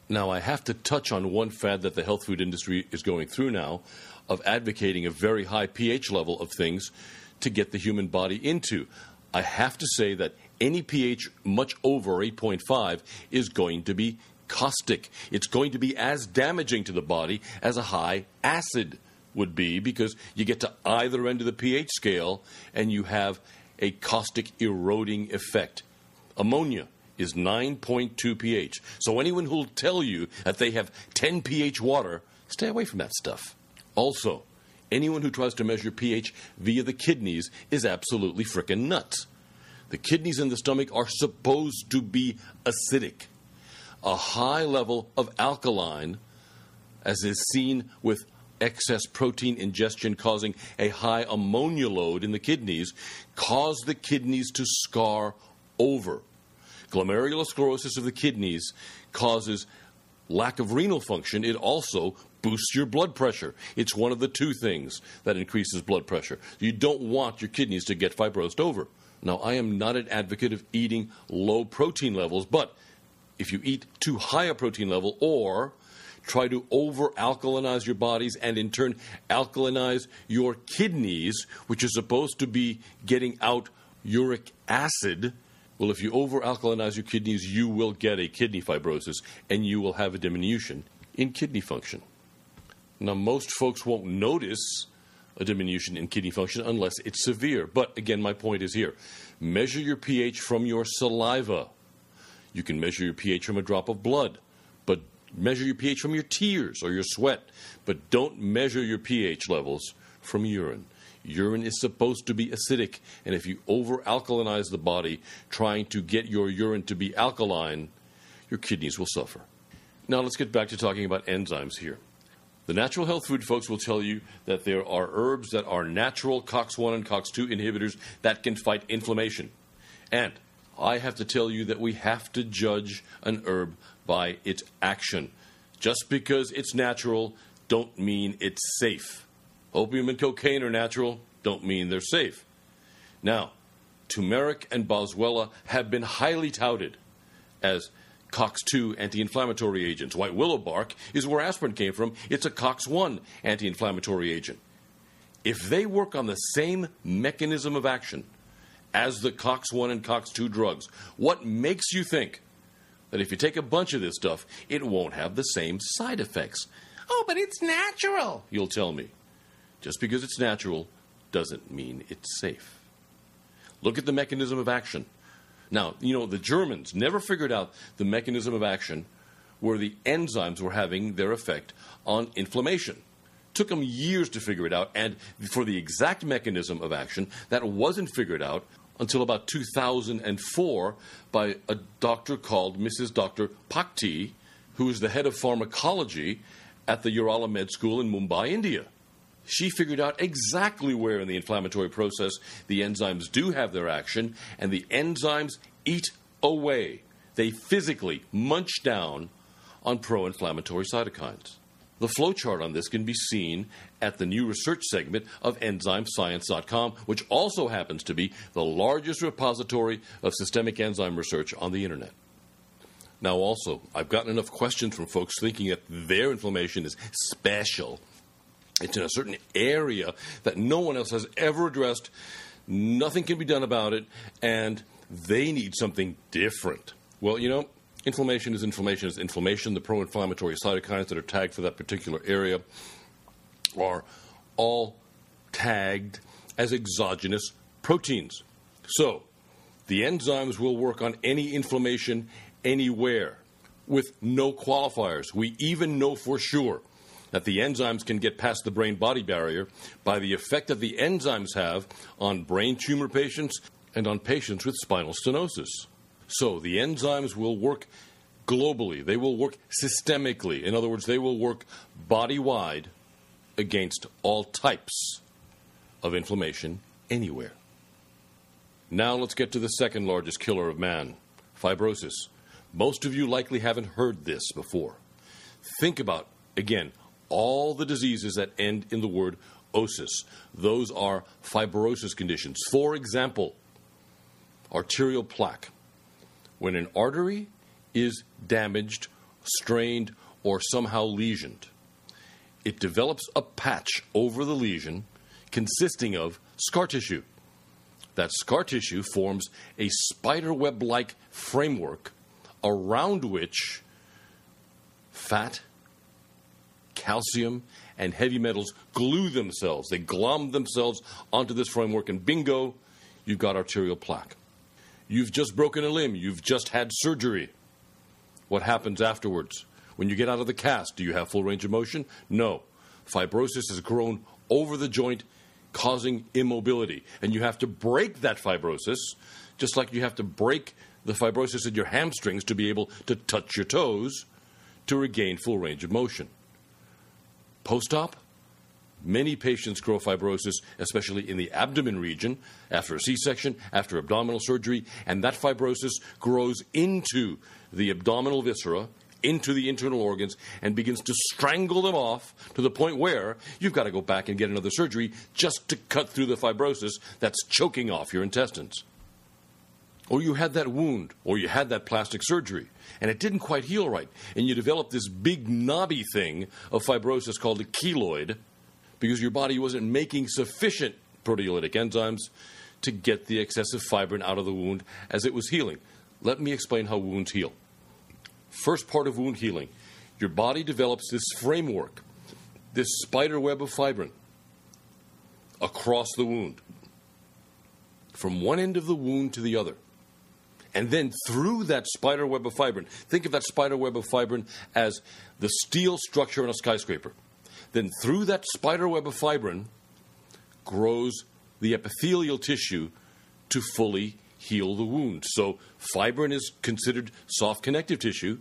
Now, I have to touch on one fad that the health food industry is going through now of advocating a very high pH level of things to get the human body into. I have to say that any pH much over 8.5 is going to be caustic. It's going to be as damaging to the body as a high acid would be because you get to either end of the pH scale and you have a caustic eroding effect. Ammonia is 9.2 pH. So anyone who'll tell you that they have 10 pH water, stay away from that stuff. Also, anyone who tries to measure pH via the kidneys is absolutely frickin' nuts. The kidneys in the stomach are supposed to be acidic. A high level of alkaline, as is seen with excess protein ingestion causing a high ammonia load in the kidneys, cause the kidneys to scar over. Glomerulosclerosis of the kidneys causes lack of renal function. It also boosts your blood pressure. It's one of the two things that increases blood pressure. You don't want your kidneys to get fibrosed over. Now, I am not an advocate of eating low protein levels, but if you eat too high a protein level or try to over alkalinize your bodies and in turn alkalinize your kidneys, which is supposed to be getting out uric acid. Well, if you over alkalinize your kidneys, you will get a kidney fibrosis and you will have a diminution in kidney function. Now, most folks won't notice a diminution in kidney function unless it's severe. But again, my point is here measure your pH from your saliva. You can measure your pH from a drop of blood, but measure your pH from your tears or your sweat. But don't measure your pH levels from urine. Urine is supposed to be acidic, and if you over alkalinize the body trying to get your urine to be alkaline, your kidneys will suffer. Now, let's get back to talking about enzymes here. The natural health food folks will tell you that there are herbs that are natural COX1 and COX2 inhibitors that can fight inflammation. And I have to tell you that we have to judge an herb by its action. Just because it's natural, don't mean it's safe. Opium and cocaine are natural, don't mean they're safe. Now, turmeric and boswellia have been highly touted as COX2 anti inflammatory agents. White willow bark is where aspirin came from. It's a COX1 anti inflammatory agent. If they work on the same mechanism of action as the COX1 and COX2 drugs, what makes you think that if you take a bunch of this stuff, it won't have the same side effects? Oh, but it's natural, you'll tell me. Just because it's natural doesn't mean it's safe. Look at the mechanism of action. Now, you know, the Germans never figured out the mechanism of action where the enzymes were having their effect on inflammation. Took them years to figure it out, and for the exact mechanism of action, that wasn't figured out until about 2004 by a doctor called Mrs. Dr. Bhakti, who is the head of pharmacology at the Urala Med School in Mumbai, India she figured out exactly where in the inflammatory process the enzymes do have their action, and the enzymes eat away. They physically munch down on pro inflammatory cytokines. The flowchart on this can be seen at the new research segment of EnzymeScience.com, which also happens to be the largest repository of systemic enzyme research on the internet. Now, also, I've gotten enough questions from folks thinking that their inflammation is special it's in a certain area that no one else has ever addressed. Nothing can be done about it, and they need something different. Well, you know, inflammation is inflammation is inflammation. The pro inflammatory cytokines that are tagged for that particular area are all tagged as exogenous proteins. So, the enzymes will work on any inflammation anywhere with no qualifiers. We even know for sure that the enzymes can get past the brain body barrier by the effect that the enzymes have on brain tumor patients and on patients with spinal stenosis. So the enzymes will work globally. They will work systemically. In other words, they will work body wide against all types of inflammation anywhere. Now let's get to the second largest killer of man fibrosis. Most of you likely haven't heard this before. Think about, again, all the diseases that end in the word osis. Those are fibrosis conditions. For example, arterial plaque. When an artery is damaged, strained, or somehow lesioned, it develops a patch over the lesion consisting of scar tissue. That scar tissue forms a spider web like framework around which fat, calcium, and heavy metals glue themselves. They glom themselves onto this framework, and bingo, you've got arterial plaque. You've just broken a limb, you've just had surgery. What happens afterwards? When you get out of the cast, do you have full range of motion? No. Fibrosis has grown over the joint, causing immobility. And you have to break that fibrosis, just like you have to break the fibrosis in your hamstrings to be able to touch your toes to regain full range of motion. Post op, many patients grow fibrosis, especially in the abdomen region, after a C section, after abdominal surgery, and that fibrosis grows into the abdominal viscera, into the internal organs, and begins to strangle them off to the point where you've got to go back and get another surgery just to cut through the fibrosis that's choking off your intestines. Or you had that wound, or you had that plastic surgery, and it didn't quite heal right, and you developed this big knobby thing of fibrosis called a keloid because your body wasn't making sufficient proteolytic enzymes to get the excessive fibrin out of the wound as it was healing. Let me explain how wounds heal. First part of wound healing your body develops this framework, this spider web of fibrin across the wound, from one end of the wound to the other. And then through that spider web of fibrin, think of that spider web of fibrin as the steel structure in a skyscraper. Then through that spider web of fibrin grows the epithelial tissue to fully heal the wound. So fibrin is considered soft connective tissue,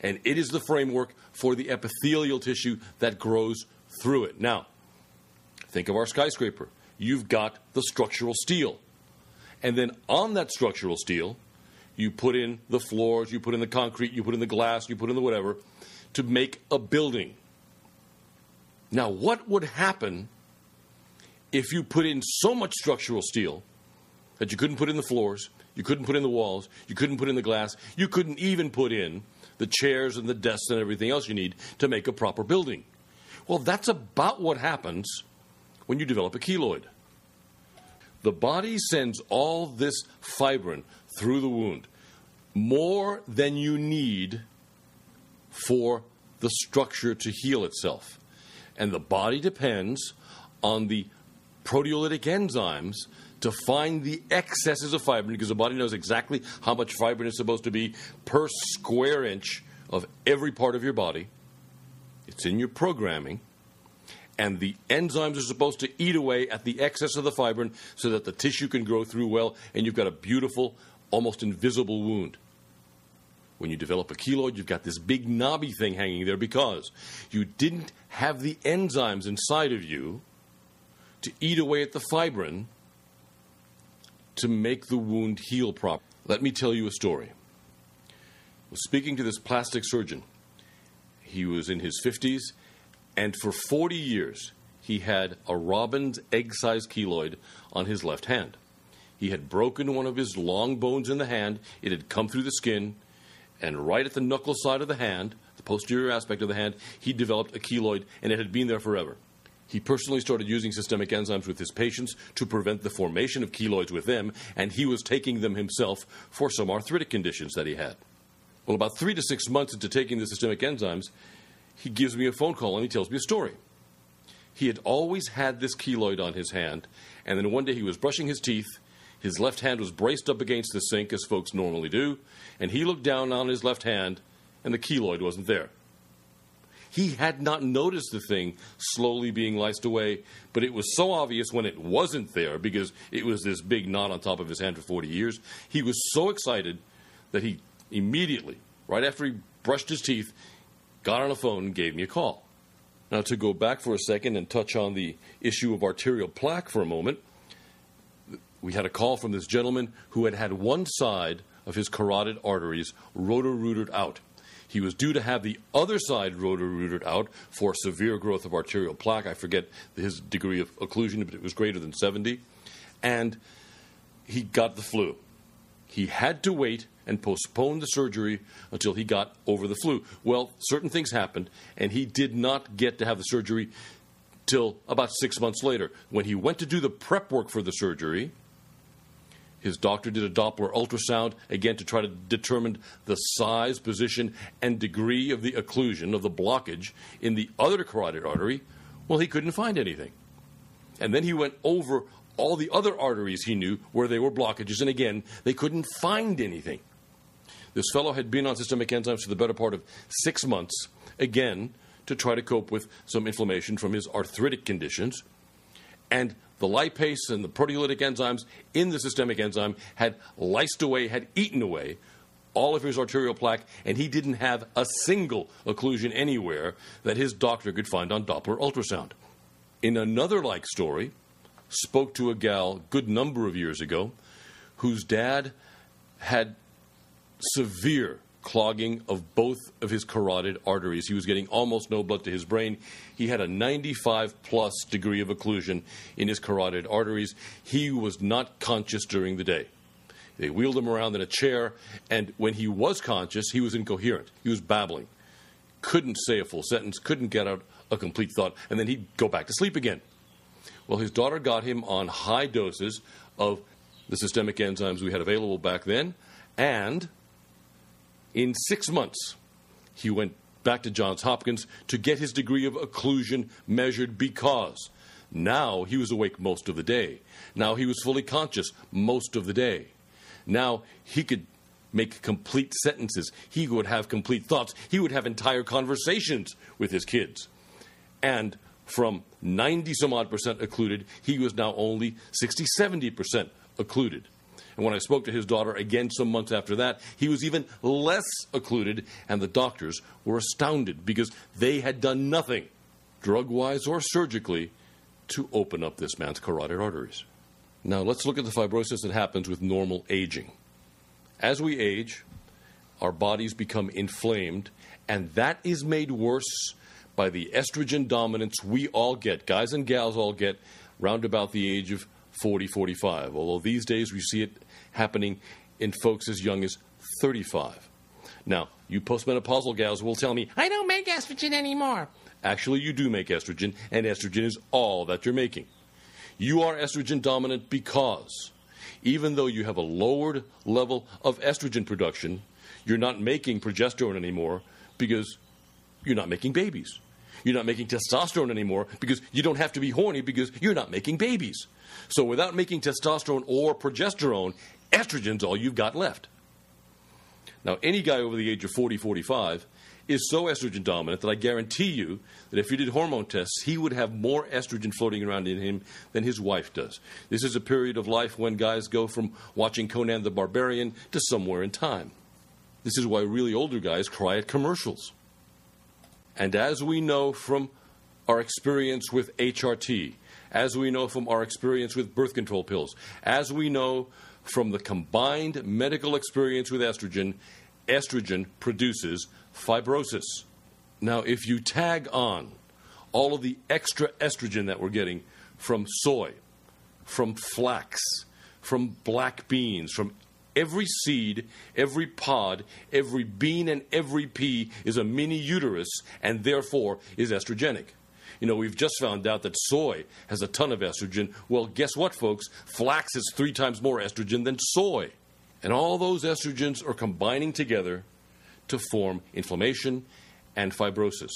and it is the framework for the epithelial tissue that grows through it. Now, think of our skyscraper. You've got the structural steel. And then on that structural steel, you put in the floors, you put in the concrete, you put in the glass, you put in the whatever to make a building. Now, what would happen if you put in so much structural steel that you couldn't put in the floors, you couldn't put in the walls, you couldn't put in the glass, you couldn't even put in the chairs and the desks and everything else you need to make a proper building? Well, that's about what happens when you develop a keloid. The body sends all this fibrin through the wound, more than you need for the structure to heal itself. And the body depends on the proteolytic enzymes to find the excesses of fibrin because the body knows exactly how much fibrin is supposed to be per square inch of every part of your body. It's in your programming. And the enzymes are supposed to eat away at the excess of the fibrin so that the tissue can grow through well and you've got a beautiful almost invisible wound. When you develop a keloid, you've got this big knobby thing hanging there because you didn't have the enzymes inside of you to eat away at the fibrin to make the wound heal properly. Let me tell you a story. I was speaking to this plastic surgeon. He was in his 50s, and for 40 years, he had a robin's egg sized keloid on his left hand. He had broken one of his long bones in the hand. It had come through the skin, and right at the knuckle side of the hand, the posterior aspect of the hand, he developed a keloid, and it had been there forever. He personally started using systemic enzymes with his patients to prevent the formation of keloids with them, and he was taking them himself for some arthritic conditions that he had. Well, about three to six months into taking the systemic enzymes, he gives me a phone call and he tells me a story. He had always had this keloid on his hand, and then one day he was brushing his teeth his left hand was braced up against the sink, as folks normally do, and he looked down on his left hand, and the keloid wasn't there. He had not noticed the thing slowly being lysed away, but it was so obvious when it wasn't there because it was this big knot on top of his hand for 40 years. He was so excited that he immediately right after he brushed his teeth, got on the phone and gave me a call. Now, to go back for a second and touch on the issue of arterial plaque for a moment, we had a call from this gentleman who had had one side of his carotid arteries rotor-rooted out. He was due to have the other side rotor-rooted out for severe growth of arterial plaque. I forget his degree of occlusion, but it was greater than 70. And he got the flu. He had to wait and postpone the surgery until he got over the flu. Well, certain things happened, and he did not get to have the surgery till about six months later. When he went to do the prep work for the surgery, his doctor did a Doppler ultrasound, again to try to determine the size, position, and degree of the occlusion, of the blockage in the other carotid artery. Well, he couldn't find anything. And then he went over all the other arteries he knew where there were blockages, and again, they couldn't find anything. This fellow had been on systemic enzymes for the better part of six months, again, to try to cope with some inflammation from his arthritic conditions. And the lipase and the proteolytic enzymes in the systemic enzyme had lysed away, had eaten away all of his arterial plaque, and he didn't have a single occlusion anywhere that his doctor could find on Doppler ultrasound. In another like story, spoke to a gal good number of years ago whose dad had severe clogging of both of his carotid arteries. He was getting almost no blood to his brain. He had a 95 plus degree of occlusion in his carotid arteries. He was not conscious during the day. They wheeled him around in a chair, and when he was conscious, he was incoherent. He was babbling. Couldn't say a full sentence, couldn't get out a complete thought, and then he'd go back to sleep again. Well, his daughter got him on high doses of the systemic enzymes we had available back then, and in six months, he went back to Johns Hopkins to get his degree of occlusion measured because now he was awake most of the day. Now he was fully conscious most of the day. Now he could make complete sentences. He would have complete thoughts. He would have entire conversations with his kids. And from 90 some odd percent occluded, he was now only 60, 70 percent occluded. And when I spoke to his daughter again some months after that, he was even less occluded, and the doctors were astounded because they had done nothing, drug wise or surgically, to open up this man's carotid arteries. Now, let's look at the fibrosis that happens with normal aging. As we age, our bodies become inflamed, and that is made worse by the estrogen dominance we all get, guys and gals all get, round about the age of 40, 45. Although these days we see it happening in folks as young as 35. Now, you postmenopausal gals will tell me, I don't make estrogen anymore. Actually, you do make estrogen, and estrogen is all that you're making. You are estrogen dominant because even though you have a lowered level of estrogen production, you're not making progesterone anymore because you're not making babies. You're not making testosterone anymore because you don't have to be horny because you're not making babies. So without making testosterone or progesterone, estrogen's all you've got left. Now, any guy over the age of 40, 45 is so estrogen dominant that I guarantee you that if you did hormone tests, he would have more estrogen floating around in him than his wife does. This is a period of life when guys go from watching Conan the Barbarian to somewhere in time. This is why really older guys cry at commercials. And as we know from our experience with HRT, as we know from our experience with birth control pills, as we know from the combined medical experience with estrogen, estrogen produces fibrosis. Now, if you tag on all of the extra estrogen that we're getting from soy, from flax, from black beans, from every seed, every pod, every bean, and every pea is a mini uterus and therefore is estrogenic. You know, we've just found out that soy has a ton of estrogen. Well, guess what, folks? Flax is three times more estrogen than soy. And all those estrogens are combining together to form inflammation and fibrosis.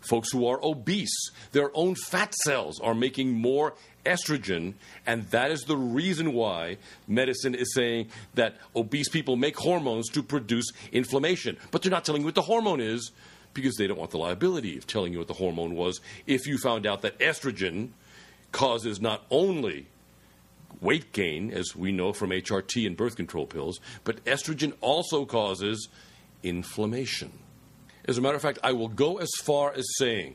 Folks who are obese, their own fat cells are making more estrogen, and that is the reason why medicine is saying that obese people make hormones to produce inflammation. But they're not telling you what the hormone is because they don't want the liability of telling you what the hormone was if you found out that estrogen causes not only weight gain, as we know from HRT and birth control pills, but estrogen also causes inflammation. As a matter of fact, I will go as far as saying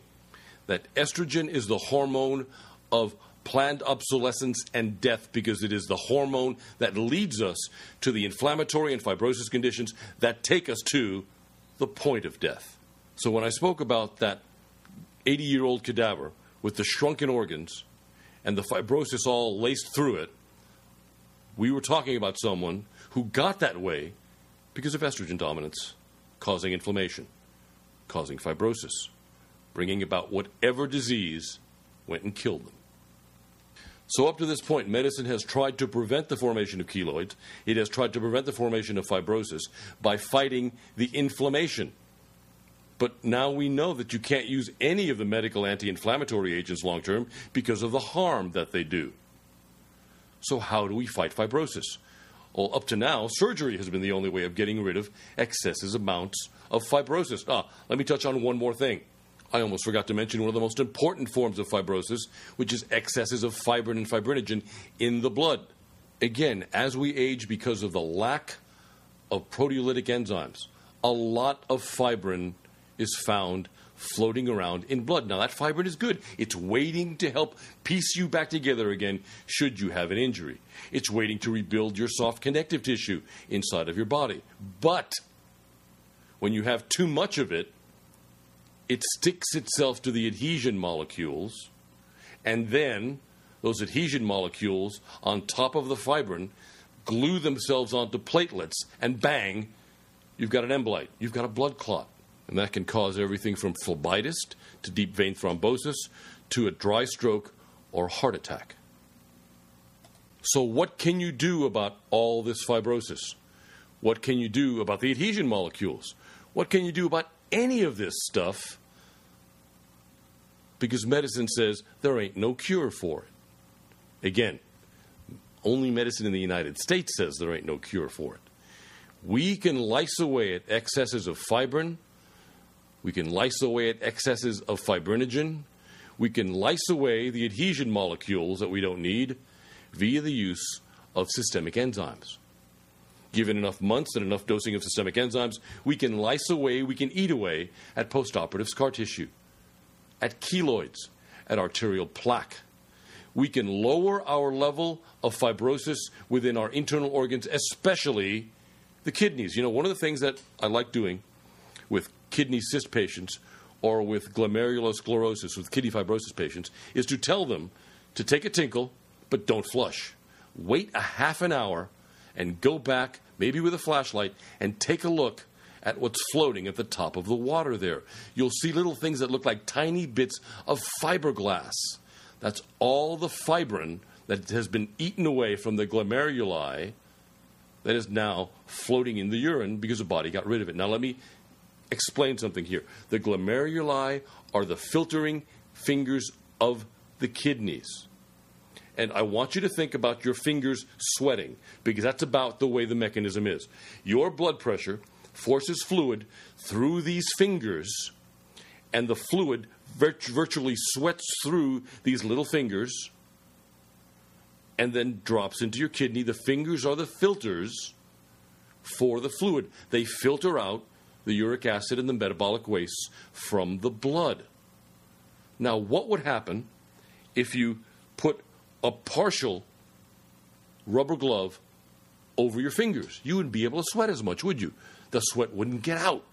that estrogen is the hormone of planned obsolescence and death because it is the hormone that leads us to the inflammatory and fibrosis conditions that take us to the point of death. So when I spoke about that 80 year old cadaver with the shrunken organs and the fibrosis all laced through it, we were talking about someone who got that way because of estrogen dominance, causing inflammation, causing fibrosis, bringing about whatever disease went and killed them. So, up to this point, medicine has tried to prevent the formation of keloids. It has tried to prevent the formation of fibrosis by fighting the inflammation. But now we know that you can't use any of the medical anti inflammatory agents long term because of the harm that they do. So, how do we fight fibrosis? Well, up to now, surgery has been the only way of getting rid of excessive amounts of fibrosis. Ah, let me touch on one more thing. I almost forgot to mention one of the most important forms of fibrosis, which is excesses of fibrin and fibrinogen in the blood. Again, as we age because of the lack of proteolytic enzymes, a lot of fibrin is found floating around in blood. Now, that fibrin is good. It's waiting to help piece you back together again should you have an injury. It's waiting to rebuild your soft connective tissue inside of your body. But when you have too much of it, it sticks itself to the adhesion molecules, and then those adhesion molecules on top of the fibrin glue themselves onto platelets, and bang, you've got an embolite, you've got a blood clot. And that can cause everything from phlebitis to deep vein thrombosis to a dry stroke or heart attack. So, what can you do about all this fibrosis? What can you do about the adhesion molecules? What can you do about any of this stuff because medicine says there ain't no cure for it. Again, only medicine in the United States says there ain't no cure for it. We can lyse away at excesses of fibrin. We can lyse away at excesses of fibrinogen. We can lyse away the adhesion molecules that we don't need via the use of systemic enzymes. Given enough months and enough dosing of systemic enzymes, we can lyse away, we can eat away at postoperative scar tissue, at keloids, at arterial plaque. We can lower our level of fibrosis within our internal organs, especially the kidneys. You know, one of the things that I like doing with kidney cyst patients or with glomerulosclerosis, with kidney fibrosis patients, is to tell them to take a tinkle, but don't flush. Wait a half an hour and go back, maybe with a flashlight, and take a look at what's floating at the top of the water there. You'll see little things that look like tiny bits of fiberglass. That's all the fibrin that has been eaten away from the glomeruli that is now floating in the urine because the body got rid of it. Now, let me explain something here. The glomeruli are the filtering fingers of the kidneys. And I want you to think about your fingers sweating because that's about the way the mechanism is. Your blood pressure forces fluid through these fingers, and the fluid virt- virtually sweats through these little fingers and then drops into your kidney. The fingers are the filters for the fluid, they filter out the uric acid and the metabolic wastes from the blood. Now, what would happen if you put a partial rubber glove over your fingers? You wouldn't be able to sweat as much, would you? the sweat wouldn't get out.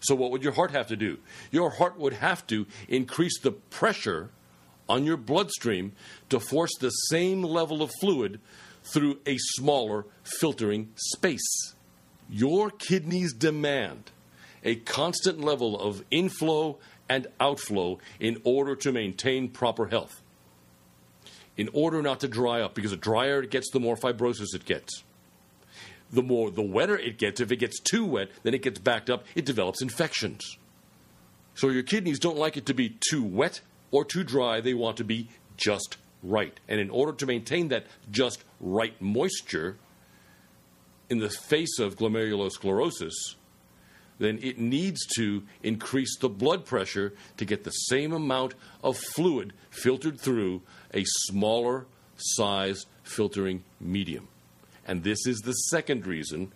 So, what would your heart have to do? Your heart would have to increase the pressure on your bloodstream to force the same level of fluid through a smaller filtering space. Your kidneys demand a constant level of inflow and outflow in order to maintain proper health. In order not to dry up, because the drier it gets, the more fibrosis it gets the more the wetter it gets. If it gets too wet, then it gets backed up, it develops infections. So your kidneys don't like it to be too wet or too dry, they want to be just right. And in order to maintain that just right moisture in the face of glomerulosclerosis, then it needs to increase the blood pressure to get the same amount of fluid filtered through a smaller size filtering medium. And this is the second reason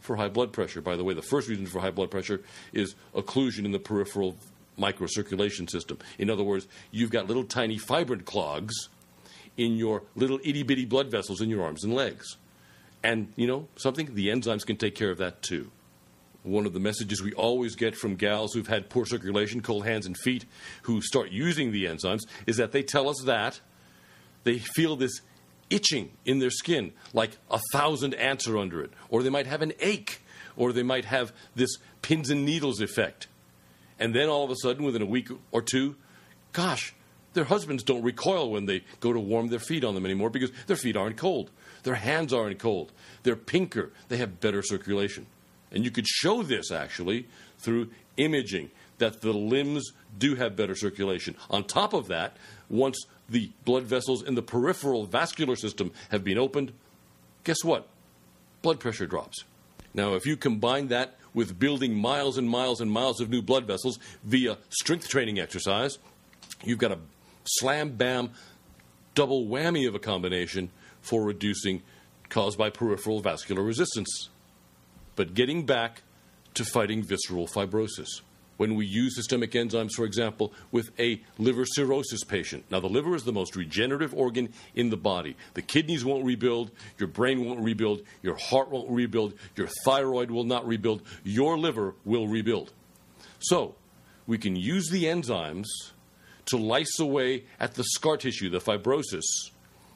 for high blood pressure. By the way, the first reason for high blood pressure is occlusion in the peripheral microcirculation system. In other words, you've got little tiny fibrin clogs in your little itty bitty blood vessels in your arms and legs. And, you know, something? The enzymes can take care of that too. One of the messages we always get from gals who've had poor circulation, cold hands and feet, who start using the enzymes, is that they tell us that they feel this itching in their skin, like a thousand ants are under it, or they might have an ache, or they might have this pins and needles effect. And then all of a sudden, within a week or two, gosh, their husbands don't recoil when they go to warm their feet on them anymore because their feet aren't cold. Their hands aren't cold. They're pinker. They have better circulation. And you could show this actually through imaging that the limbs do have better circulation. On top of that, once the blood vessels in the peripheral vascular system have been opened, guess what? Blood pressure drops. Now, if you combine that with building miles and miles and miles of new blood vessels via strength training exercise, you've got a slam bam double whammy of a combination for reducing caused by peripheral vascular resistance. But getting back to fighting visceral fibrosis when we use systemic enzymes, for example, with a liver cirrhosis patient. Now, the liver is the most regenerative organ in the body. The kidneys won't rebuild, your brain won't rebuild, your heart won't rebuild, your thyroid will not rebuild, your liver will rebuild. So, we can use the enzymes to lyse away at the scar tissue, the fibrosis,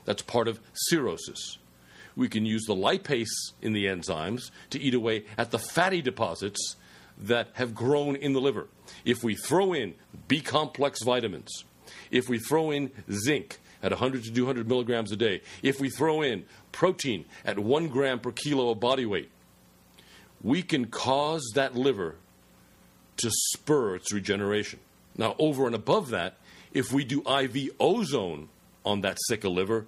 that's part of cirrhosis. We can use the lipase in the enzymes to eat away at the fatty deposits that have grown in the liver. If we throw in B complex vitamins, if we throw in zinc at 100 to 200 milligrams a day, if we throw in protein at one gram per kilo of body weight, we can cause that liver to spur its regeneration. Now, over and above that, if we do IV ozone on that sick liver,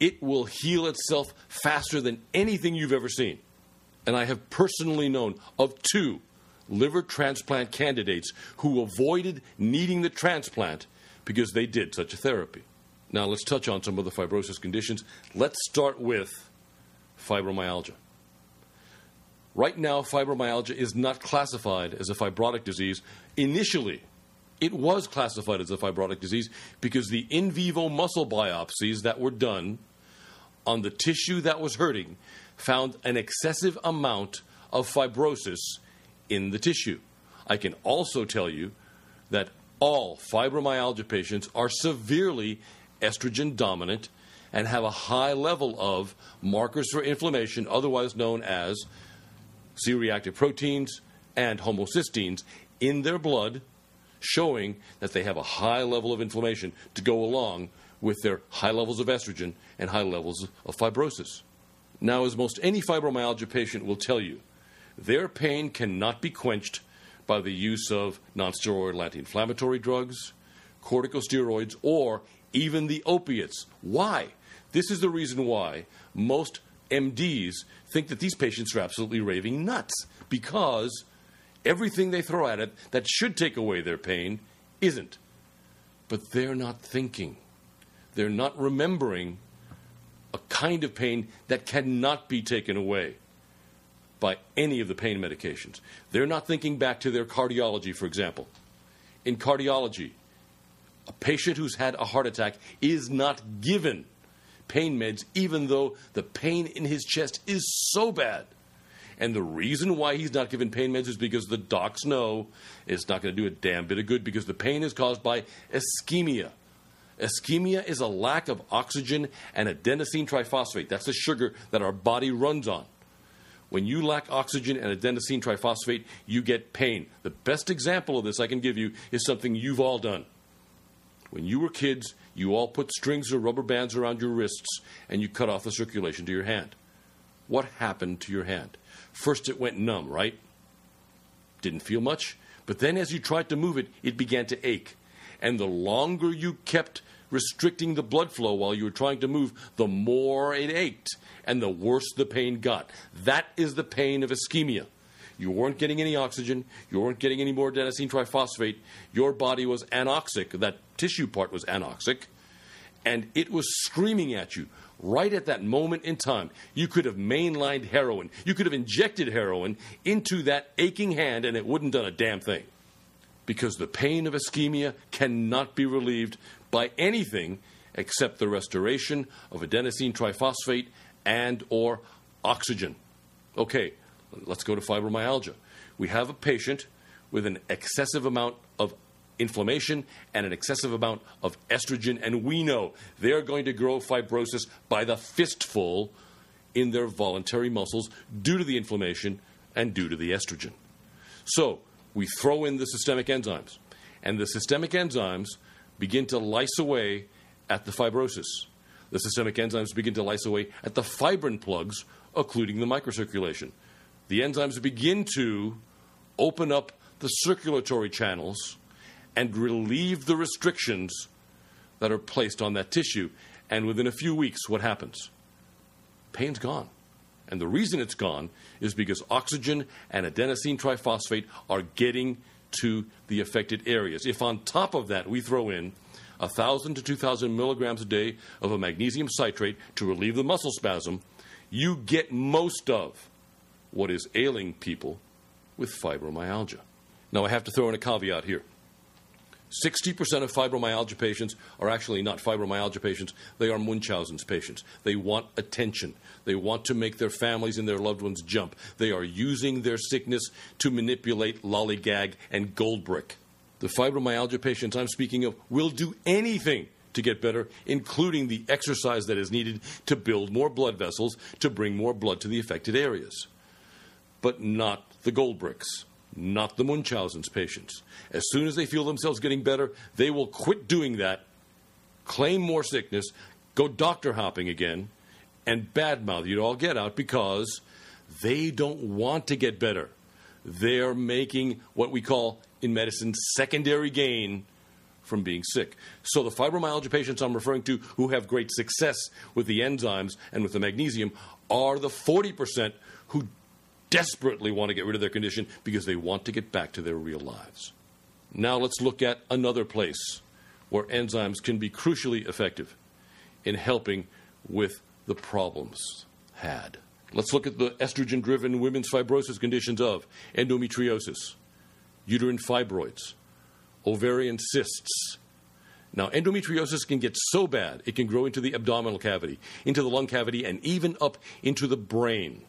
it will heal itself faster than anything you've ever seen. And I have personally known of two liver transplant candidates who avoided needing the transplant because they did such a therapy. Now, let's touch on some of the fibrosis conditions. Let's start with fibromyalgia. Right now, fibromyalgia is not classified as a fibrotic disease. Initially, it was classified as a fibrotic disease because the in vivo muscle biopsies that were done on the tissue that was hurting found an excessive amount of fibrosis in the tissue. I can also tell you that all fibromyalgia patients are severely estrogen dominant and have a high level of markers for inflammation, otherwise known as C reactive proteins and homocysteines, in their blood, showing that they have a high level of inflammation to go along with their high levels of estrogen and high levels of fibrosis. Now, as most any fibromyalgia patient will tell you, their pain cannot be quenched by the use of nonsteroidal anti inflammatory drugs, corticosteroids, or even the opiates. Why? This is the reason why most MDs think that these patients are absolutely raving nuts because everything they throw at it that should take away their pain isn't. But they're not thinking, they're not remembering a kind of pain that cannot be taken away by any of the pain medications. They're not thinking back to their cardiology, for example. In cardiology, a patient who's had a heart attack is not given pain meds, even though the pain in his chest is so bad. And the reason why he's not given pain meds is because the docs know it's not going to do a damn bit of good because the pain is caused by ischemia. Ischemia is a lack of oxygen and adenosine triphosphate. That's the sugar that our body runs on. When you lack oxygen and adenosine triphosphate, you get pain. The best example of this I can give you is something you've all done. When you were kids, you all put strings or rubber bands around your wrists and you cut off the circulation to your hand. What happened to your hand? First, it went numb, right? Didn't feel much. But then, as you tried to move it, it began to ache. And the longer you kept restricting the blood flow while you were trying to move, the more it ached and the worse the pain got. That is the pain of ischemia. You weren't getting any oxygen. You weren't getting any more adenosine triphosphate. Your body was anoxic. That tissue part was anoxic. And it was screaming at you right at that moment in time, you could have mainlined heroin. You could have injected heroin into that aching hand and it wouldn't done a damn thing. Because the pain of ischemia cannot be relieved by anything except the restoration of adenosine triphosphate and or oxygen. Okay, let's go to fibromyalgia. We have a patient with an excessive amount of inflammation and an excessive amount of estrogen, and we know they're going to grow fibrosis by the fistful in their voluntary muscles due to the inflammation and due to the estrogen. So we throw in the systemic enzymes, and the systemic enzymes begin to lyse away at the fibrosis. The systemic enzymes begin to lyse away at the fibrin plugs, occluding the microcirculation. The enzymes begin to open up the circulatory channels and relieve the restrictions that are placed on that tissue. And within a few weeks, what happens? Pain's gone. And the reason it's gone is because oxygen and adenosine triphosphate are getting to the affected areas. If on top of that we throw in 1,000 to 2,000 milligrams a day of a magnesium citrate to relieve the muscle spasm, you get most of what is ailing people with fibromyalgia. Now, I have to throw in a caveat here. 60% of fibromyalgia patients are actually not fibromyalgia patients, they are Munchausen's patients. They want attention. They want to make their families and their loved ones jump. They are using their sickness to manipulate lollygag and gold brick. The fibromyalgia patients I'm speaking of will do anything to get better, including the exercise that is needed to build more blood vessels to bring more blood to the affected areas. But not the gold bricks not the Munchausen's patients. As soon as they feel themselves getting better, they will quit doing that, claim more sickness, go doctor hopping again, and badmouth you all get out because they don't want to get better. They're making what we call in medicine secondary gain from being sick. So the fibromyalgia patients I'm referring to who have great success with the enzymes and with the magnesium are the 40% who desperately want to get rid of their condition because they want to get back to their real lives. Now let's look at another place where enzymes can be crucially effective in helping with the problems had. Let's look at the estrogen driven women's fibrosis conditions of endometriosis, uterine fibroids, ovarian cysts. Now, endometriosis can get so bad it can grow into the abdominal cavity, into the lung cavity, and even up into the brain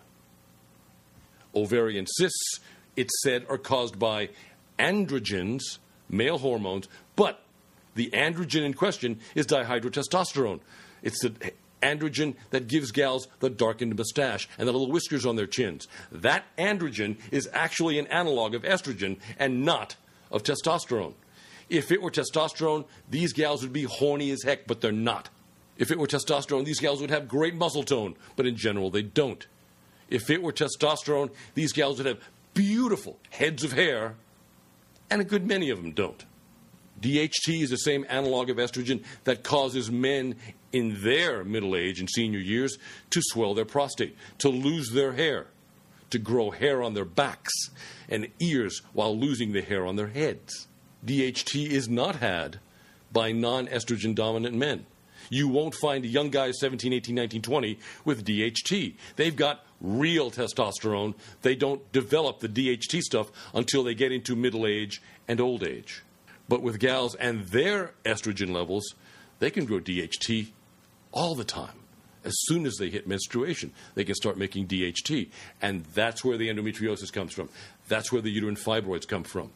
ovarian cysts, it's said, are caused by androgens, male hormones, but the androgen in question is dihydrotestosterone. It's the androgen that gives gals the darkened mustache and the little whiskers on their chins. That androgen is actually an analog of estrogen and not of testosterone. If it were testosterone, these gals would be horny as heck, but they're not. If it were testosterone, these gals would have great muscle tone, but in general, they don't. If it were testosterone, these gals would have beautiful heads of hair, and a good many of them don't. DHT is the same analog of estrogen that causes men in their middle age and senior years to swell their prostate, to lose their hair, to grow hair on their backs and ears while losing the hair on their heads. DHT is not had by non estrogen dominant men. You won't find young guys 17, 18, 19, 20 with DHT. They've got real testosterone. They don't develop the DHT stuff until they get into middle age and old age. But with gals and their estrogen levels, they can grow DHT all the time. As soon as they hit menstruation, they can start making DHT. And that's where the endometriosis comes from. That's where the uterine fibroids come from.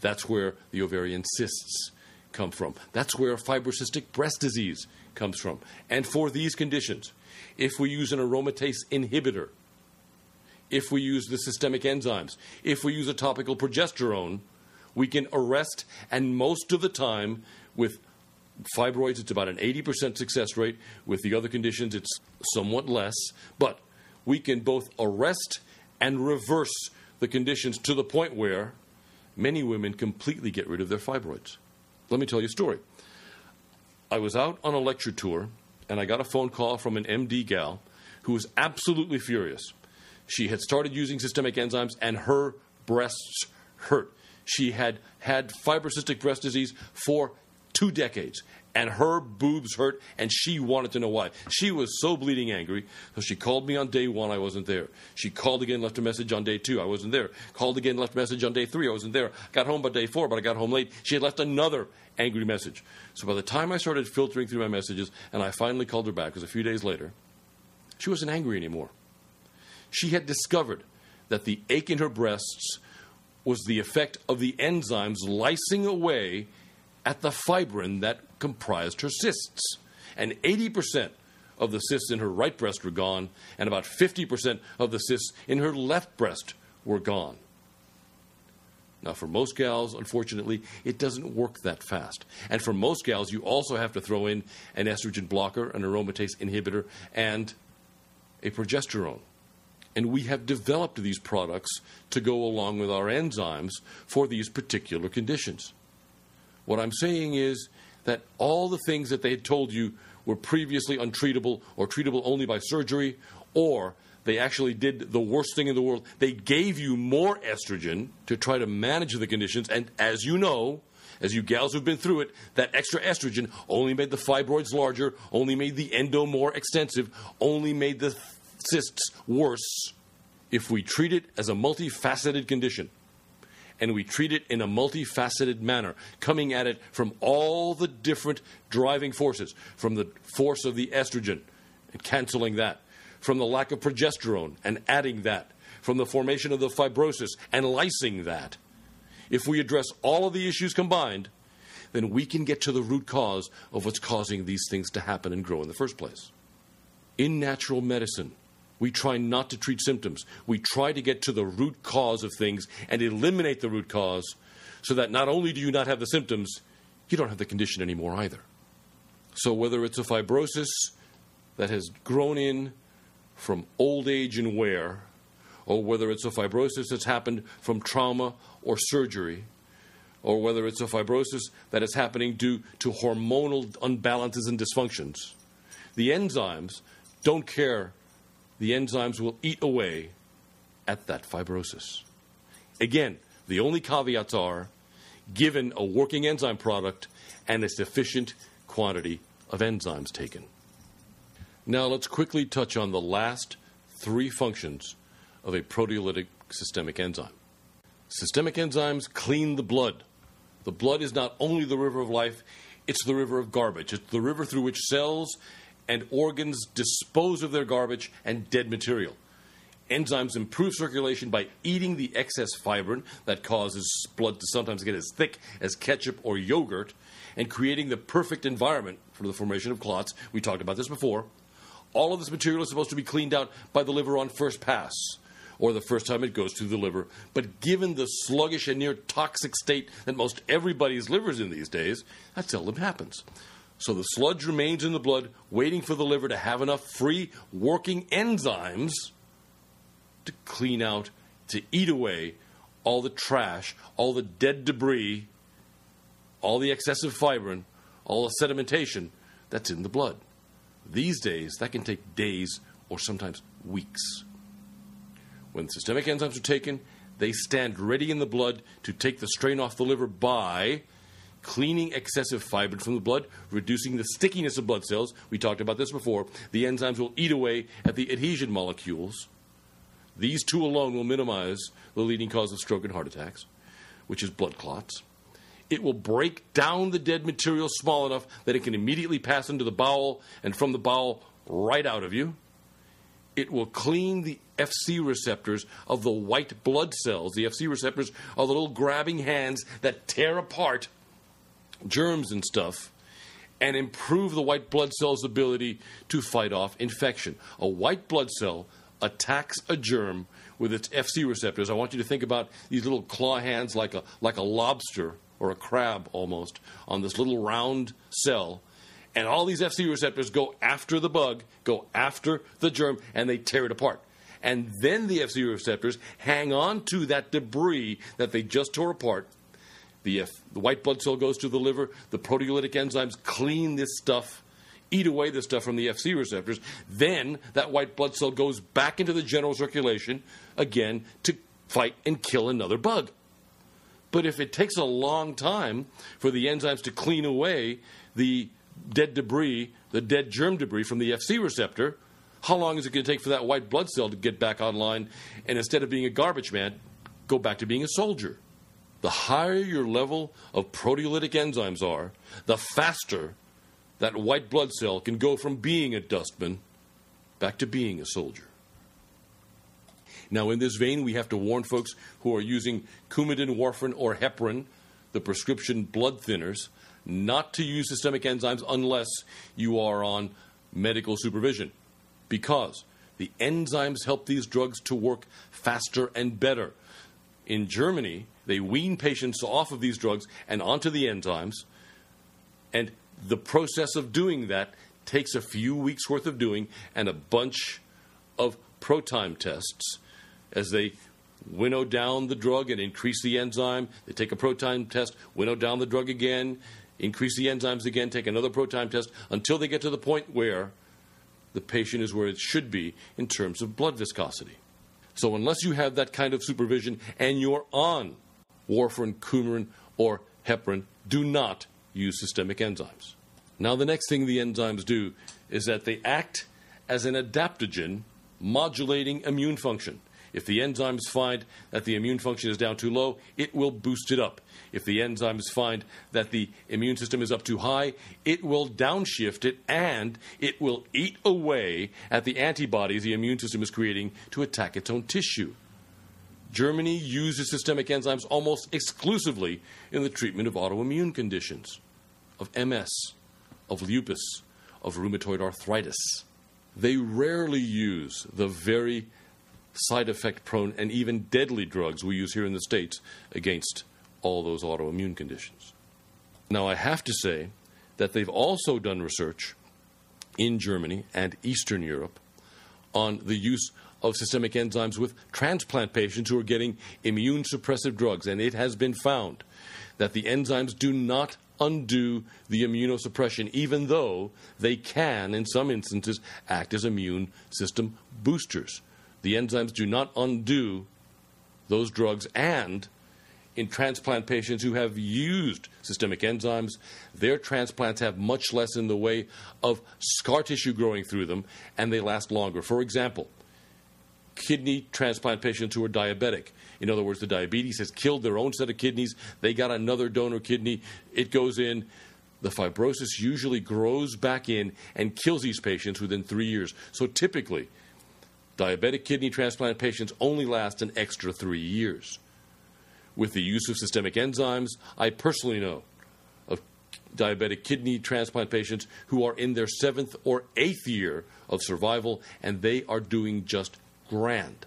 That's where the ovarian cysts come from. That's where fibrocystic breast disease comes from. And for these conditions, if we use an aromatase inhibitor, if we use the systemic enzymes, if we use a topical progesterone, we can arrest, and most of the time with fibroids, it's about an 80% success rate. With the other conditions, it's somewhat less. But we can both arrest and reverse the conditions to the point where many women completely get rid of their fibroids. Let me tell you a story. I was out on a lecture tour, and I got a phone call from an MD gal who was absolutely furious. She had started using systemic enzymes, and her breasts hurt. She had had fibrocystic breast disease for two decades. And her boobs hurt, and she wanted to know why. She was so bleeding angry, so she called me on day one. I wasn't there. She called again, left a message on day two. I wasn't there. Called again, left a message on day three. I wasn't there. Got home by day four, but I got home late. She had left another angry message. So by the time I started filtering through my messages, and I finally called her back, it was a few days later, she wasn't angry anymore. She had discovered that the ache in her breasts was the effect of the enzymes lysing away at the fibrin that comprised her cysts. And 80% of the cysts in her right breast were gone, and about 50% of the cysts in her left breast were gone. Now, for most gals, unfortunately, it doesn't work that fast. And for most gals, you also have to throw in an estrogen blocker, an aromatase inhibitor, and a progesterone. And we have developed these products to go along with our enzymes for these particular conditions. What I'm saying is that all the things that they had told you were previously untreatable or treatable only by surgery, or they actually did the worst thing in the world. They gave you more estrogen to try to manage the conditions. And as you know, as you gals who've been through it, that extra estrogen only made the fibroids larger, only made the endo more extensive, only made the cysts worse. If we treat it as a multifaceted condition, and we treat it in a multifaceted manner, coming at it from all the different driving forces from the force of the estrogen and canceling that, from the lack of progesterone and adding that, from the formation of the fibrosis and lysing that. If we address all of the issues combined, then we can get to the root cause of what's causing these things to happen and grow in the first place. In natural medicine, we try not to treat symptoms. We try to get to the root cause of things and eliminate the root cause so that not only do you not have the symptoms, you don't have the condition anymore either. So, whether it's a fibrosis that has grown in from old age and wear, or whether it's a fibrosis that's happened from trauma or surgery, or whether it's a fibrosis that is happening due to hormonal unbalances and dysfunctions, the enzymes don't care the enzymes will eat away at that fibrosis. Again, the only caveats are given a working enzyme product and a sufficient quantity of enzymes taken. Now, let's quickly touch on the last three functions of a proteolytic systemic enzyme. Systemic enzymes clean the blood. The blood is not only the river of life, it's the river of garbage. It's the river through which cells and organs dispose of their garbage and dead material. Enzymes improve circulation by eating the excess fibrin that causes blood to sometimes get as thick as ketchup or yogurt and creating the perfect environment for the formation of clots. We talked about this before. All of this material is supposed to be cleaned out by the liver on first pass or the first time it goes through the liver. But given the sluggish and near toxic state that most everybody's liver is in these days, that seldom happens. So the sludge remains in the blood, waiting for the liver to have enough free working enzymes to clean out, to eat away all the trash, all the dead debris, all the excessive fibrin, all the sedimentation that's in the blood. These days, that can take days or sometimes weeks. When systemic enzymes are taken, they stand ready in the blood to take the strain off the liver by cleaning excessive fibrin from the blood, reducing the stickiness of blood cells. We talked about this before. The enzymes will eat away at the adhesion molecules. These two alone will minimize the leading cause of stroke and heart attacks, which is blood clots. It will break down the dead material small enough that it can immediately pass into the bowel and from the bowel right out of you. It will clean the FC receptors of the white blood cells. The FC receptors are the little grabbing hands that tear apart germs and stuff and improve the white blood cell's ability to fight off infection. A white blood cell attacks a germ with its FC receptors. I want you to think about these little claw hands like a like a lobster or a crab almost on this little round cell. And all these FC receptors go after the bug, go after the germ, and they tear it apart. And then the FC receptors hang on to that debris that they just tore apart the, uh, the white blood cell goes to the liver. The proteolytic enzymes clean this stuff, eat away the stuff from the FC receptors. Then that white blood cell goes back into the general circulation again to fight and kill another bug. But if it takes a long time for the enzymes to clean away the dead debris, the dead germ debris from the FC receptor, how long is it going to take for that white blood cell to get back online and instead of being a garbage man, go back to being a soldier? The higher your level of proteolytic enzymes are, the faster that white blood cell can go from being a dustman back to being a soldier. Now, in this vein, we have to warn folks who are using Coumadin, warfarin, or heparin, the prescription blood thinners, not to use systemic enzymes unless you are on medical supervision. Because the enzymes help these drugs to work faster and better. In Germany, they wean patients off of these drugs and onto the enzymes, and the process of doing that takes a few weeks worth of doing and a bunch of ProTime tests as they winnow down the drug and increase the enzyme. They take a ProTime test, winnow down the drug again, increase the enzymes again, take another ProTime test until they get to the point where the patient is where it should be in terms of blood viscosity. So, unless you have that kind of supervision and you're on warfarin, coumarin, or heparin, do not use systemic enzymes. Now, the next thing the enzymes do is that they act as an adaptogen modulating immune function. If the enzymes find that the immune function is down too low, it will boost it up. If the enzymes find that the immune system is up too high, it will downshift it and it will eat away at the antibodies the immune system is creating to attack its own tissue. Germany uses systemic enzymes almost exclusively in the treatment of autoimmune conditions, of MS, of lupus, of rheumatoid arthritis. They rarely use the very side effect prone, and even deadly drugs we use here in the States against all those autoimmune conditions. Now, I have to say that they've also done research in Germany and Eastern Europe on the use of systemic enzymes with transplant patients who are getting immune suppressive drugs, and it has been found that the enzymes do not undo the immunosuppression, even though they can, in some instances, act as immune system boosters. The enzymes do not undo those drugs, and in transplant patients who have used systemic enzymes, their transplants have much less in the way of scar tissue growing through them, and they last longer. For example, kidney transplant patients who are diabetic. In other words, the diabetes has killed their own set of kidneys. They got another donor kidney. It goes in. The fibrosis usually grows back in and kills these patients within three years. So typically, Diabetic kidney transplant patients only last an extra three years. With the use of systemic enzymes, I personally know of diabetic kidney transplant patients who are in their seventh or eighth year of survival, and they are doing just grand.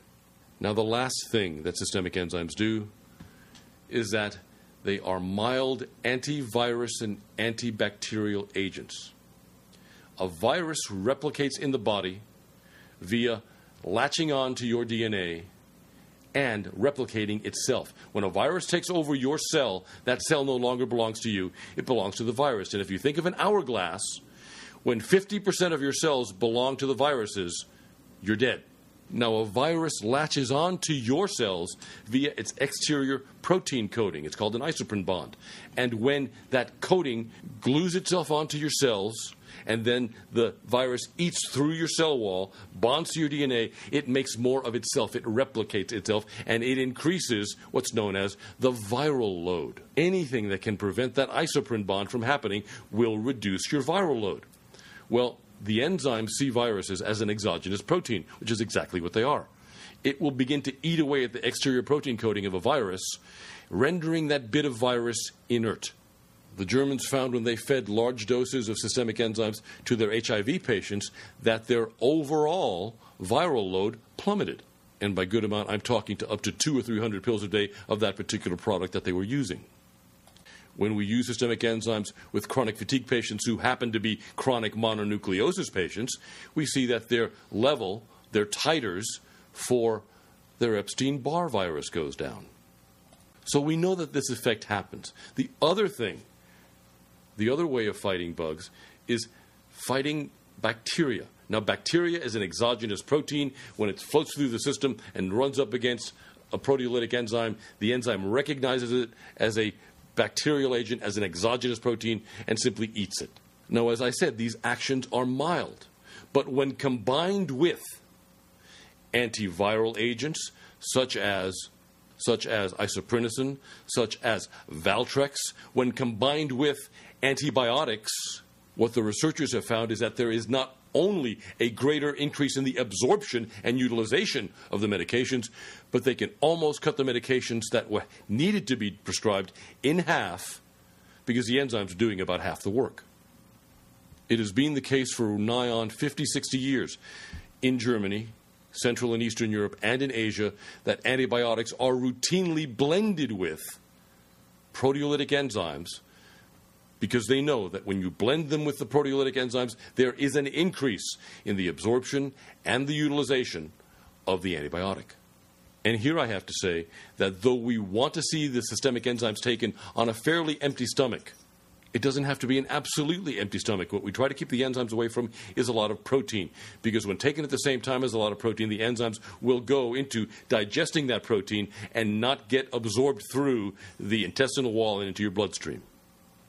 Now, the last thing that systemic enzymes do is that they are mild antivirus and antibacterial agents. A virus replicates in the body via latching on to your DNA and replicating itself. When a virus takes over your cell, that cell no longer belongs to you, it belongs to the virus. And if you think of an hourglass, when 50% of your cells belong to the viruses, you're dead. Now, a virus latches on to your cells via its exterior protein coating. It's called an isoprene bond. And when that coating glues itself onto your cells, and then the virus eats through your cell wall, bonds to your DNA, it makes more of itself, it replicates itself, and it increases what's known as the viral load. Anything that can prevent that isoprene bond from happening will reduce your viral load. Well, the enzymes see viruses as an exogenous protein, which is exactly what they are. It will begin to eat away at the exterior protein coating of a virus, rendering that bit of virus inert. The Germans found when they fed large doses of systemic enzymes to their HIV patients that their overall viral load plummeted. And by good amount, I'm talking to up to two or three hundred pills a day of that particular product that they were using. When we use systemic enzymes with chronic fatigue patients who happen to be chronic mononucleosis patients, we see that their level, their titers for their Epstein Barr virus goes down. So we know that this effect happens. The other thing the other way of fighting bugs is fighting bacteria. Now, bacteria is an exogenous protein. When it floats through the system and runs up against a proteolytic enzyme, the enzyme recognizes it as a bacterial agent, as an exogenous protein, and simply eats it. Now, as I said, these actions are mild, but when combined with antiviral agents such as such as isoprinosine, such as Valtrex, when combined with antibiotics, what the researchers have found is that there is not only a greater increase in the absorption and utilization of the medications, but they can almost cut the medications that were needed to be prescribed in half because the enzymes are doing about half the work. It has been the case for nigh on 50, 60 years in Germany, Central and Eastern Europe, and in Asia that antibiotics are routinely blended with proteolytic enzymes because they know that when you blend them with the proteolytic enzymes, there is an increase in the absorption and the utilization of the antibiotic. And here I have to say that though we want to see the systemic enzymes taken on a fairly empty stomach, it doesn't have to be an absolutely empty stomach. What we try to keep the enzymes away from is a lot of protein, because when taken at the same time as a lot of protein, the enzymes will go into digesting that protein and not get absorbed through the intestinal wall and into your bloodstream.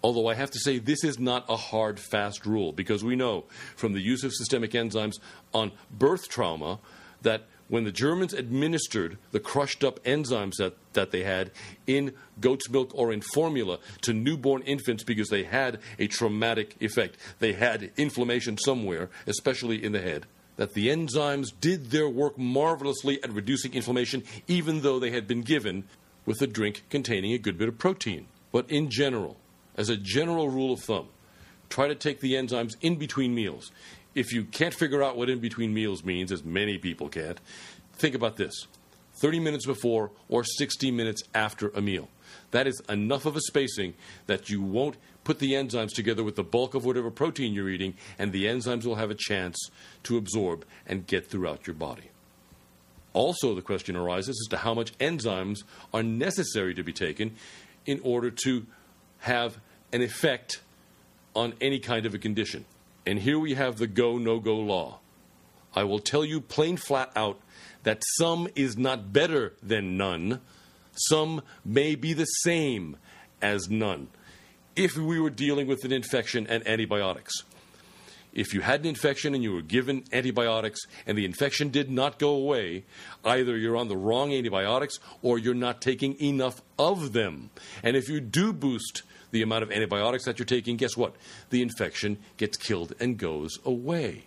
Although I have to say, this is not a hard, fast rule because we know from the use of systemic enzymes on birth trauma that when the Germans administered the crushed up enzymes that, that they had in goat's milk or in formula to newborn infants because they had a traumatic effect, they had inflammation somewhere, especially in the head, that the enzymes did their work marvelously at reducing inflammation, even though they had been given with a drink containing a good bit of protein. But in general, as a general rule of thumb, try to take the enzymes in between meals. If you can't figure out what in between meals means, as many people can't, think about this 30 minutes before or 60 minutes after a meal. That is enough of a spacing that you won't put the enzymes together with the bulk of whatever protein you're eating, and the enzymes will have a chance to absorb and get throughout your body. Also, the question arises as to how much enzymes are necessary to be taken in order to have an effect on any kind of a condition. And here we have the go no go law. I will tell you plain flat out that some is not better than none, some may be the same as none. If we were dealing with an infection and antibiotics, if you had an infection and you were given antibiotics and the infection did not go away, either you're on the wrong antibiotics or you're not taking enough of them. And if you do boost the amount of antibiotics that you're taking, guess what? The infection gets killed and goes away.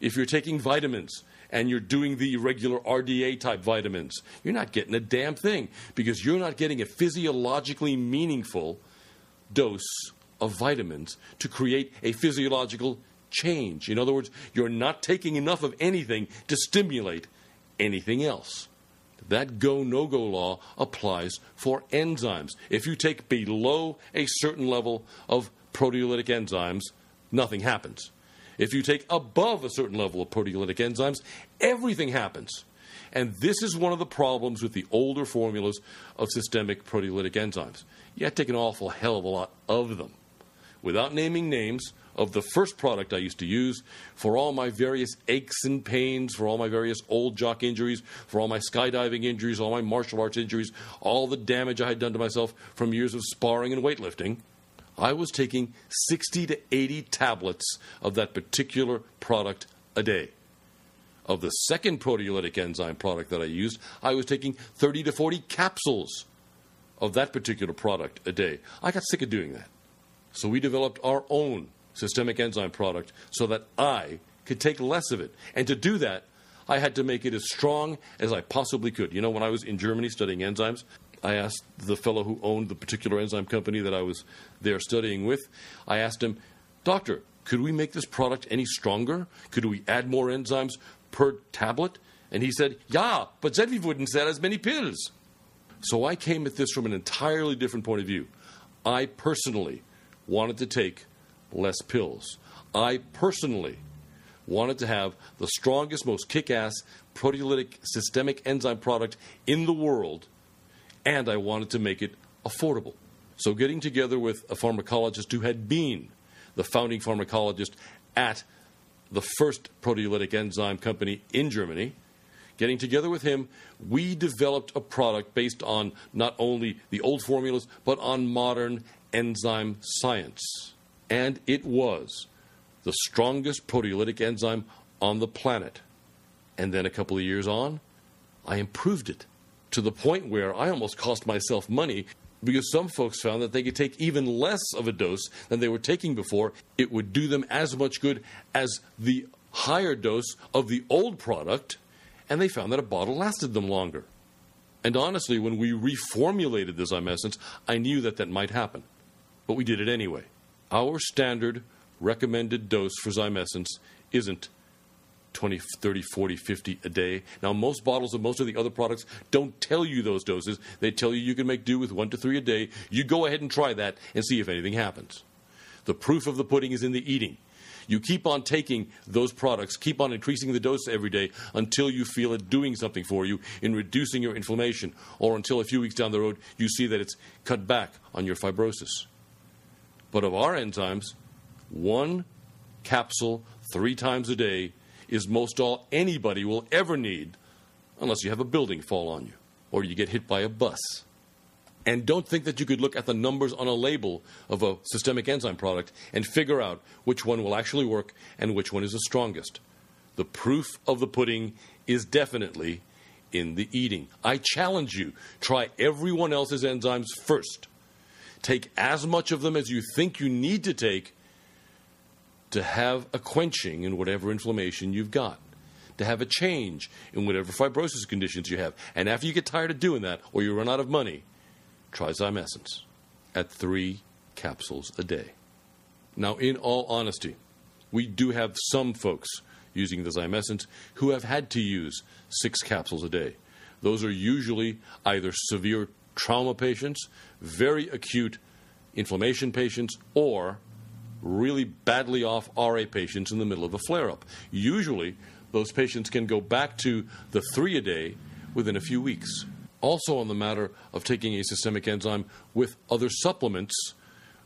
If you're taking vitamins and you're doing the regular RDA type vitamins, you're not getting a damn thing because you're not getting a physiologically meaningful dose of vitamins to create a physiological change. In other words, you're not taking enough of anything to stimulate anything else. That go no go law applies for enzymes. If you take below a certain level of proteolytic enzymes, nothing happens. If you take above a certain level of proteolytic enzymes, everything happens. And this is one of the problems with the older formulas of systemic proteolytic enzymes. You have to take an awful hell of a lot of them. Without naming names, of the first product I used to use for all my various aches and pains, for all my various old jock injuries, for all my skydiving injuries, all my martial arts injuries, all the damage I had done to myself from years of sparring and weightlifting. I was taking 60 to 80 tablets of that particular product a day. Of the second proteolytic enzyme product that I used, I was taking 30 to 40 capsules of that particular product a day. I got sick of doing that. So we developed our own systemic enzyme product so that I could take less of it. And to do that, I had to make it as strong as I possibly could. You know, when I was in Germany studying enzymes, I asked the fellow who owned the particular enzyme company that I was there studying with, I asked him, Doctor, could we make this product any stronger? Could we add more enzymes per tablet? And he said, Yeah, but then we wouldn't sell as many pills. So I came at this from an entirely different point of view. I personally wanted to take less pills. I personally wanted to have the strongest, most kick ass proteolytic systemic enzyme product in the world, and I wanted to make it affordable. So, getting together with a pharmacologist who had been the founding pharmacologist at the first proteolytic enzyme company in Germany, getting together with him, we developed a product based on not only the old formulas, but on modern enzyme science. And it was the strongest proteolytic enzyme on the planet. And then a couple of years on, I improved it to the point where I almost cost myself money because some folks found that they could take even less of a dose than they were taking before. It would do them as much good as the higher dose of the old product, and they found that a bottle lasted them longer. And honestly, when we reformulated this Zymessence, I knew that that might happen. But we did it anyway. Our standard recommended dose for Zymessence isn't 20, 30, 40, 50 a day. Now, most bottles of most of the other products don't tell you those doses. They tell you you can make do with one to three a day. You go ahead and try that and see if anything happens. The proof of the pudding is in the eating. You keep on taking those products, keep on increasing the dose every day until you feel it doing something for you in reducing your inflammation, or until a few weeks down the road you see that it's cut back on your fibrosis. But of our enzymes, one capsule three times a day is most all anybody will ever need unless you have a building fall on you or you get hit by a bus. And don't think that you could look at the numbers on a label of a systemic enzyme product and figure out which one will actually work and which one is the strongest. The proof of the pudding is definitely in the eating. I challenge you try everyone else's enzymes first. Take as much of them as you think you need to take to have a quenching in whatever inflammation you've got, to have a change in whatever fibrosis conditions you have. And after you get tired of doing that or you run out of money, try Zymessence at three capsules a day. Now, in all honesty, we do have some folks using the Zymessence who have had to use six capsules a day. Those are usually either severe trauma patients, very acute inflammation patients, or really badly off RA patients in the middle of a flare up. Usually, those patients can go back to the three a day within a few weeks. Also, on the matter of taking a systemic enzyme with other supplements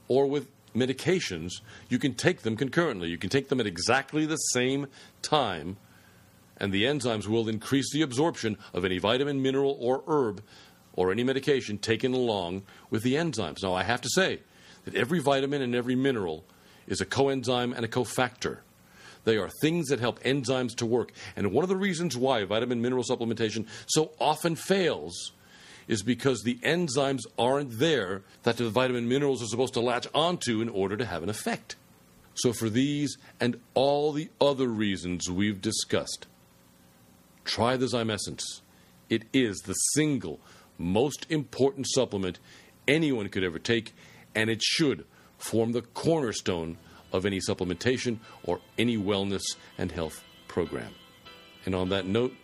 or with medications, you can take them concurrently. You can take them at exactly the same time, and the enzymes will increase the absorption of any vitamin, mineral, or herb or any medication taken along with the enzymes. Now, I have to say that every vitamin and every mineral is a coenzyme and a cofactor. They are things that help enzymes to work. And one of the reasons why vitamin mineral supplementation so often fails is because the enzymes aren't there that the vitamin minerals are supposed to latch onto in order to have an effect. So, for these and all the other reasons we've discussed, try the Zymessence. It is the single most important supplement anyone could ever take, and it should form the cornerstone of any supplementation or any wellness and health program. And on that note,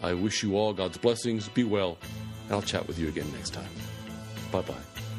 I wish you all God's blessings. Be well, and I'll chat with you again next time. Bye bye.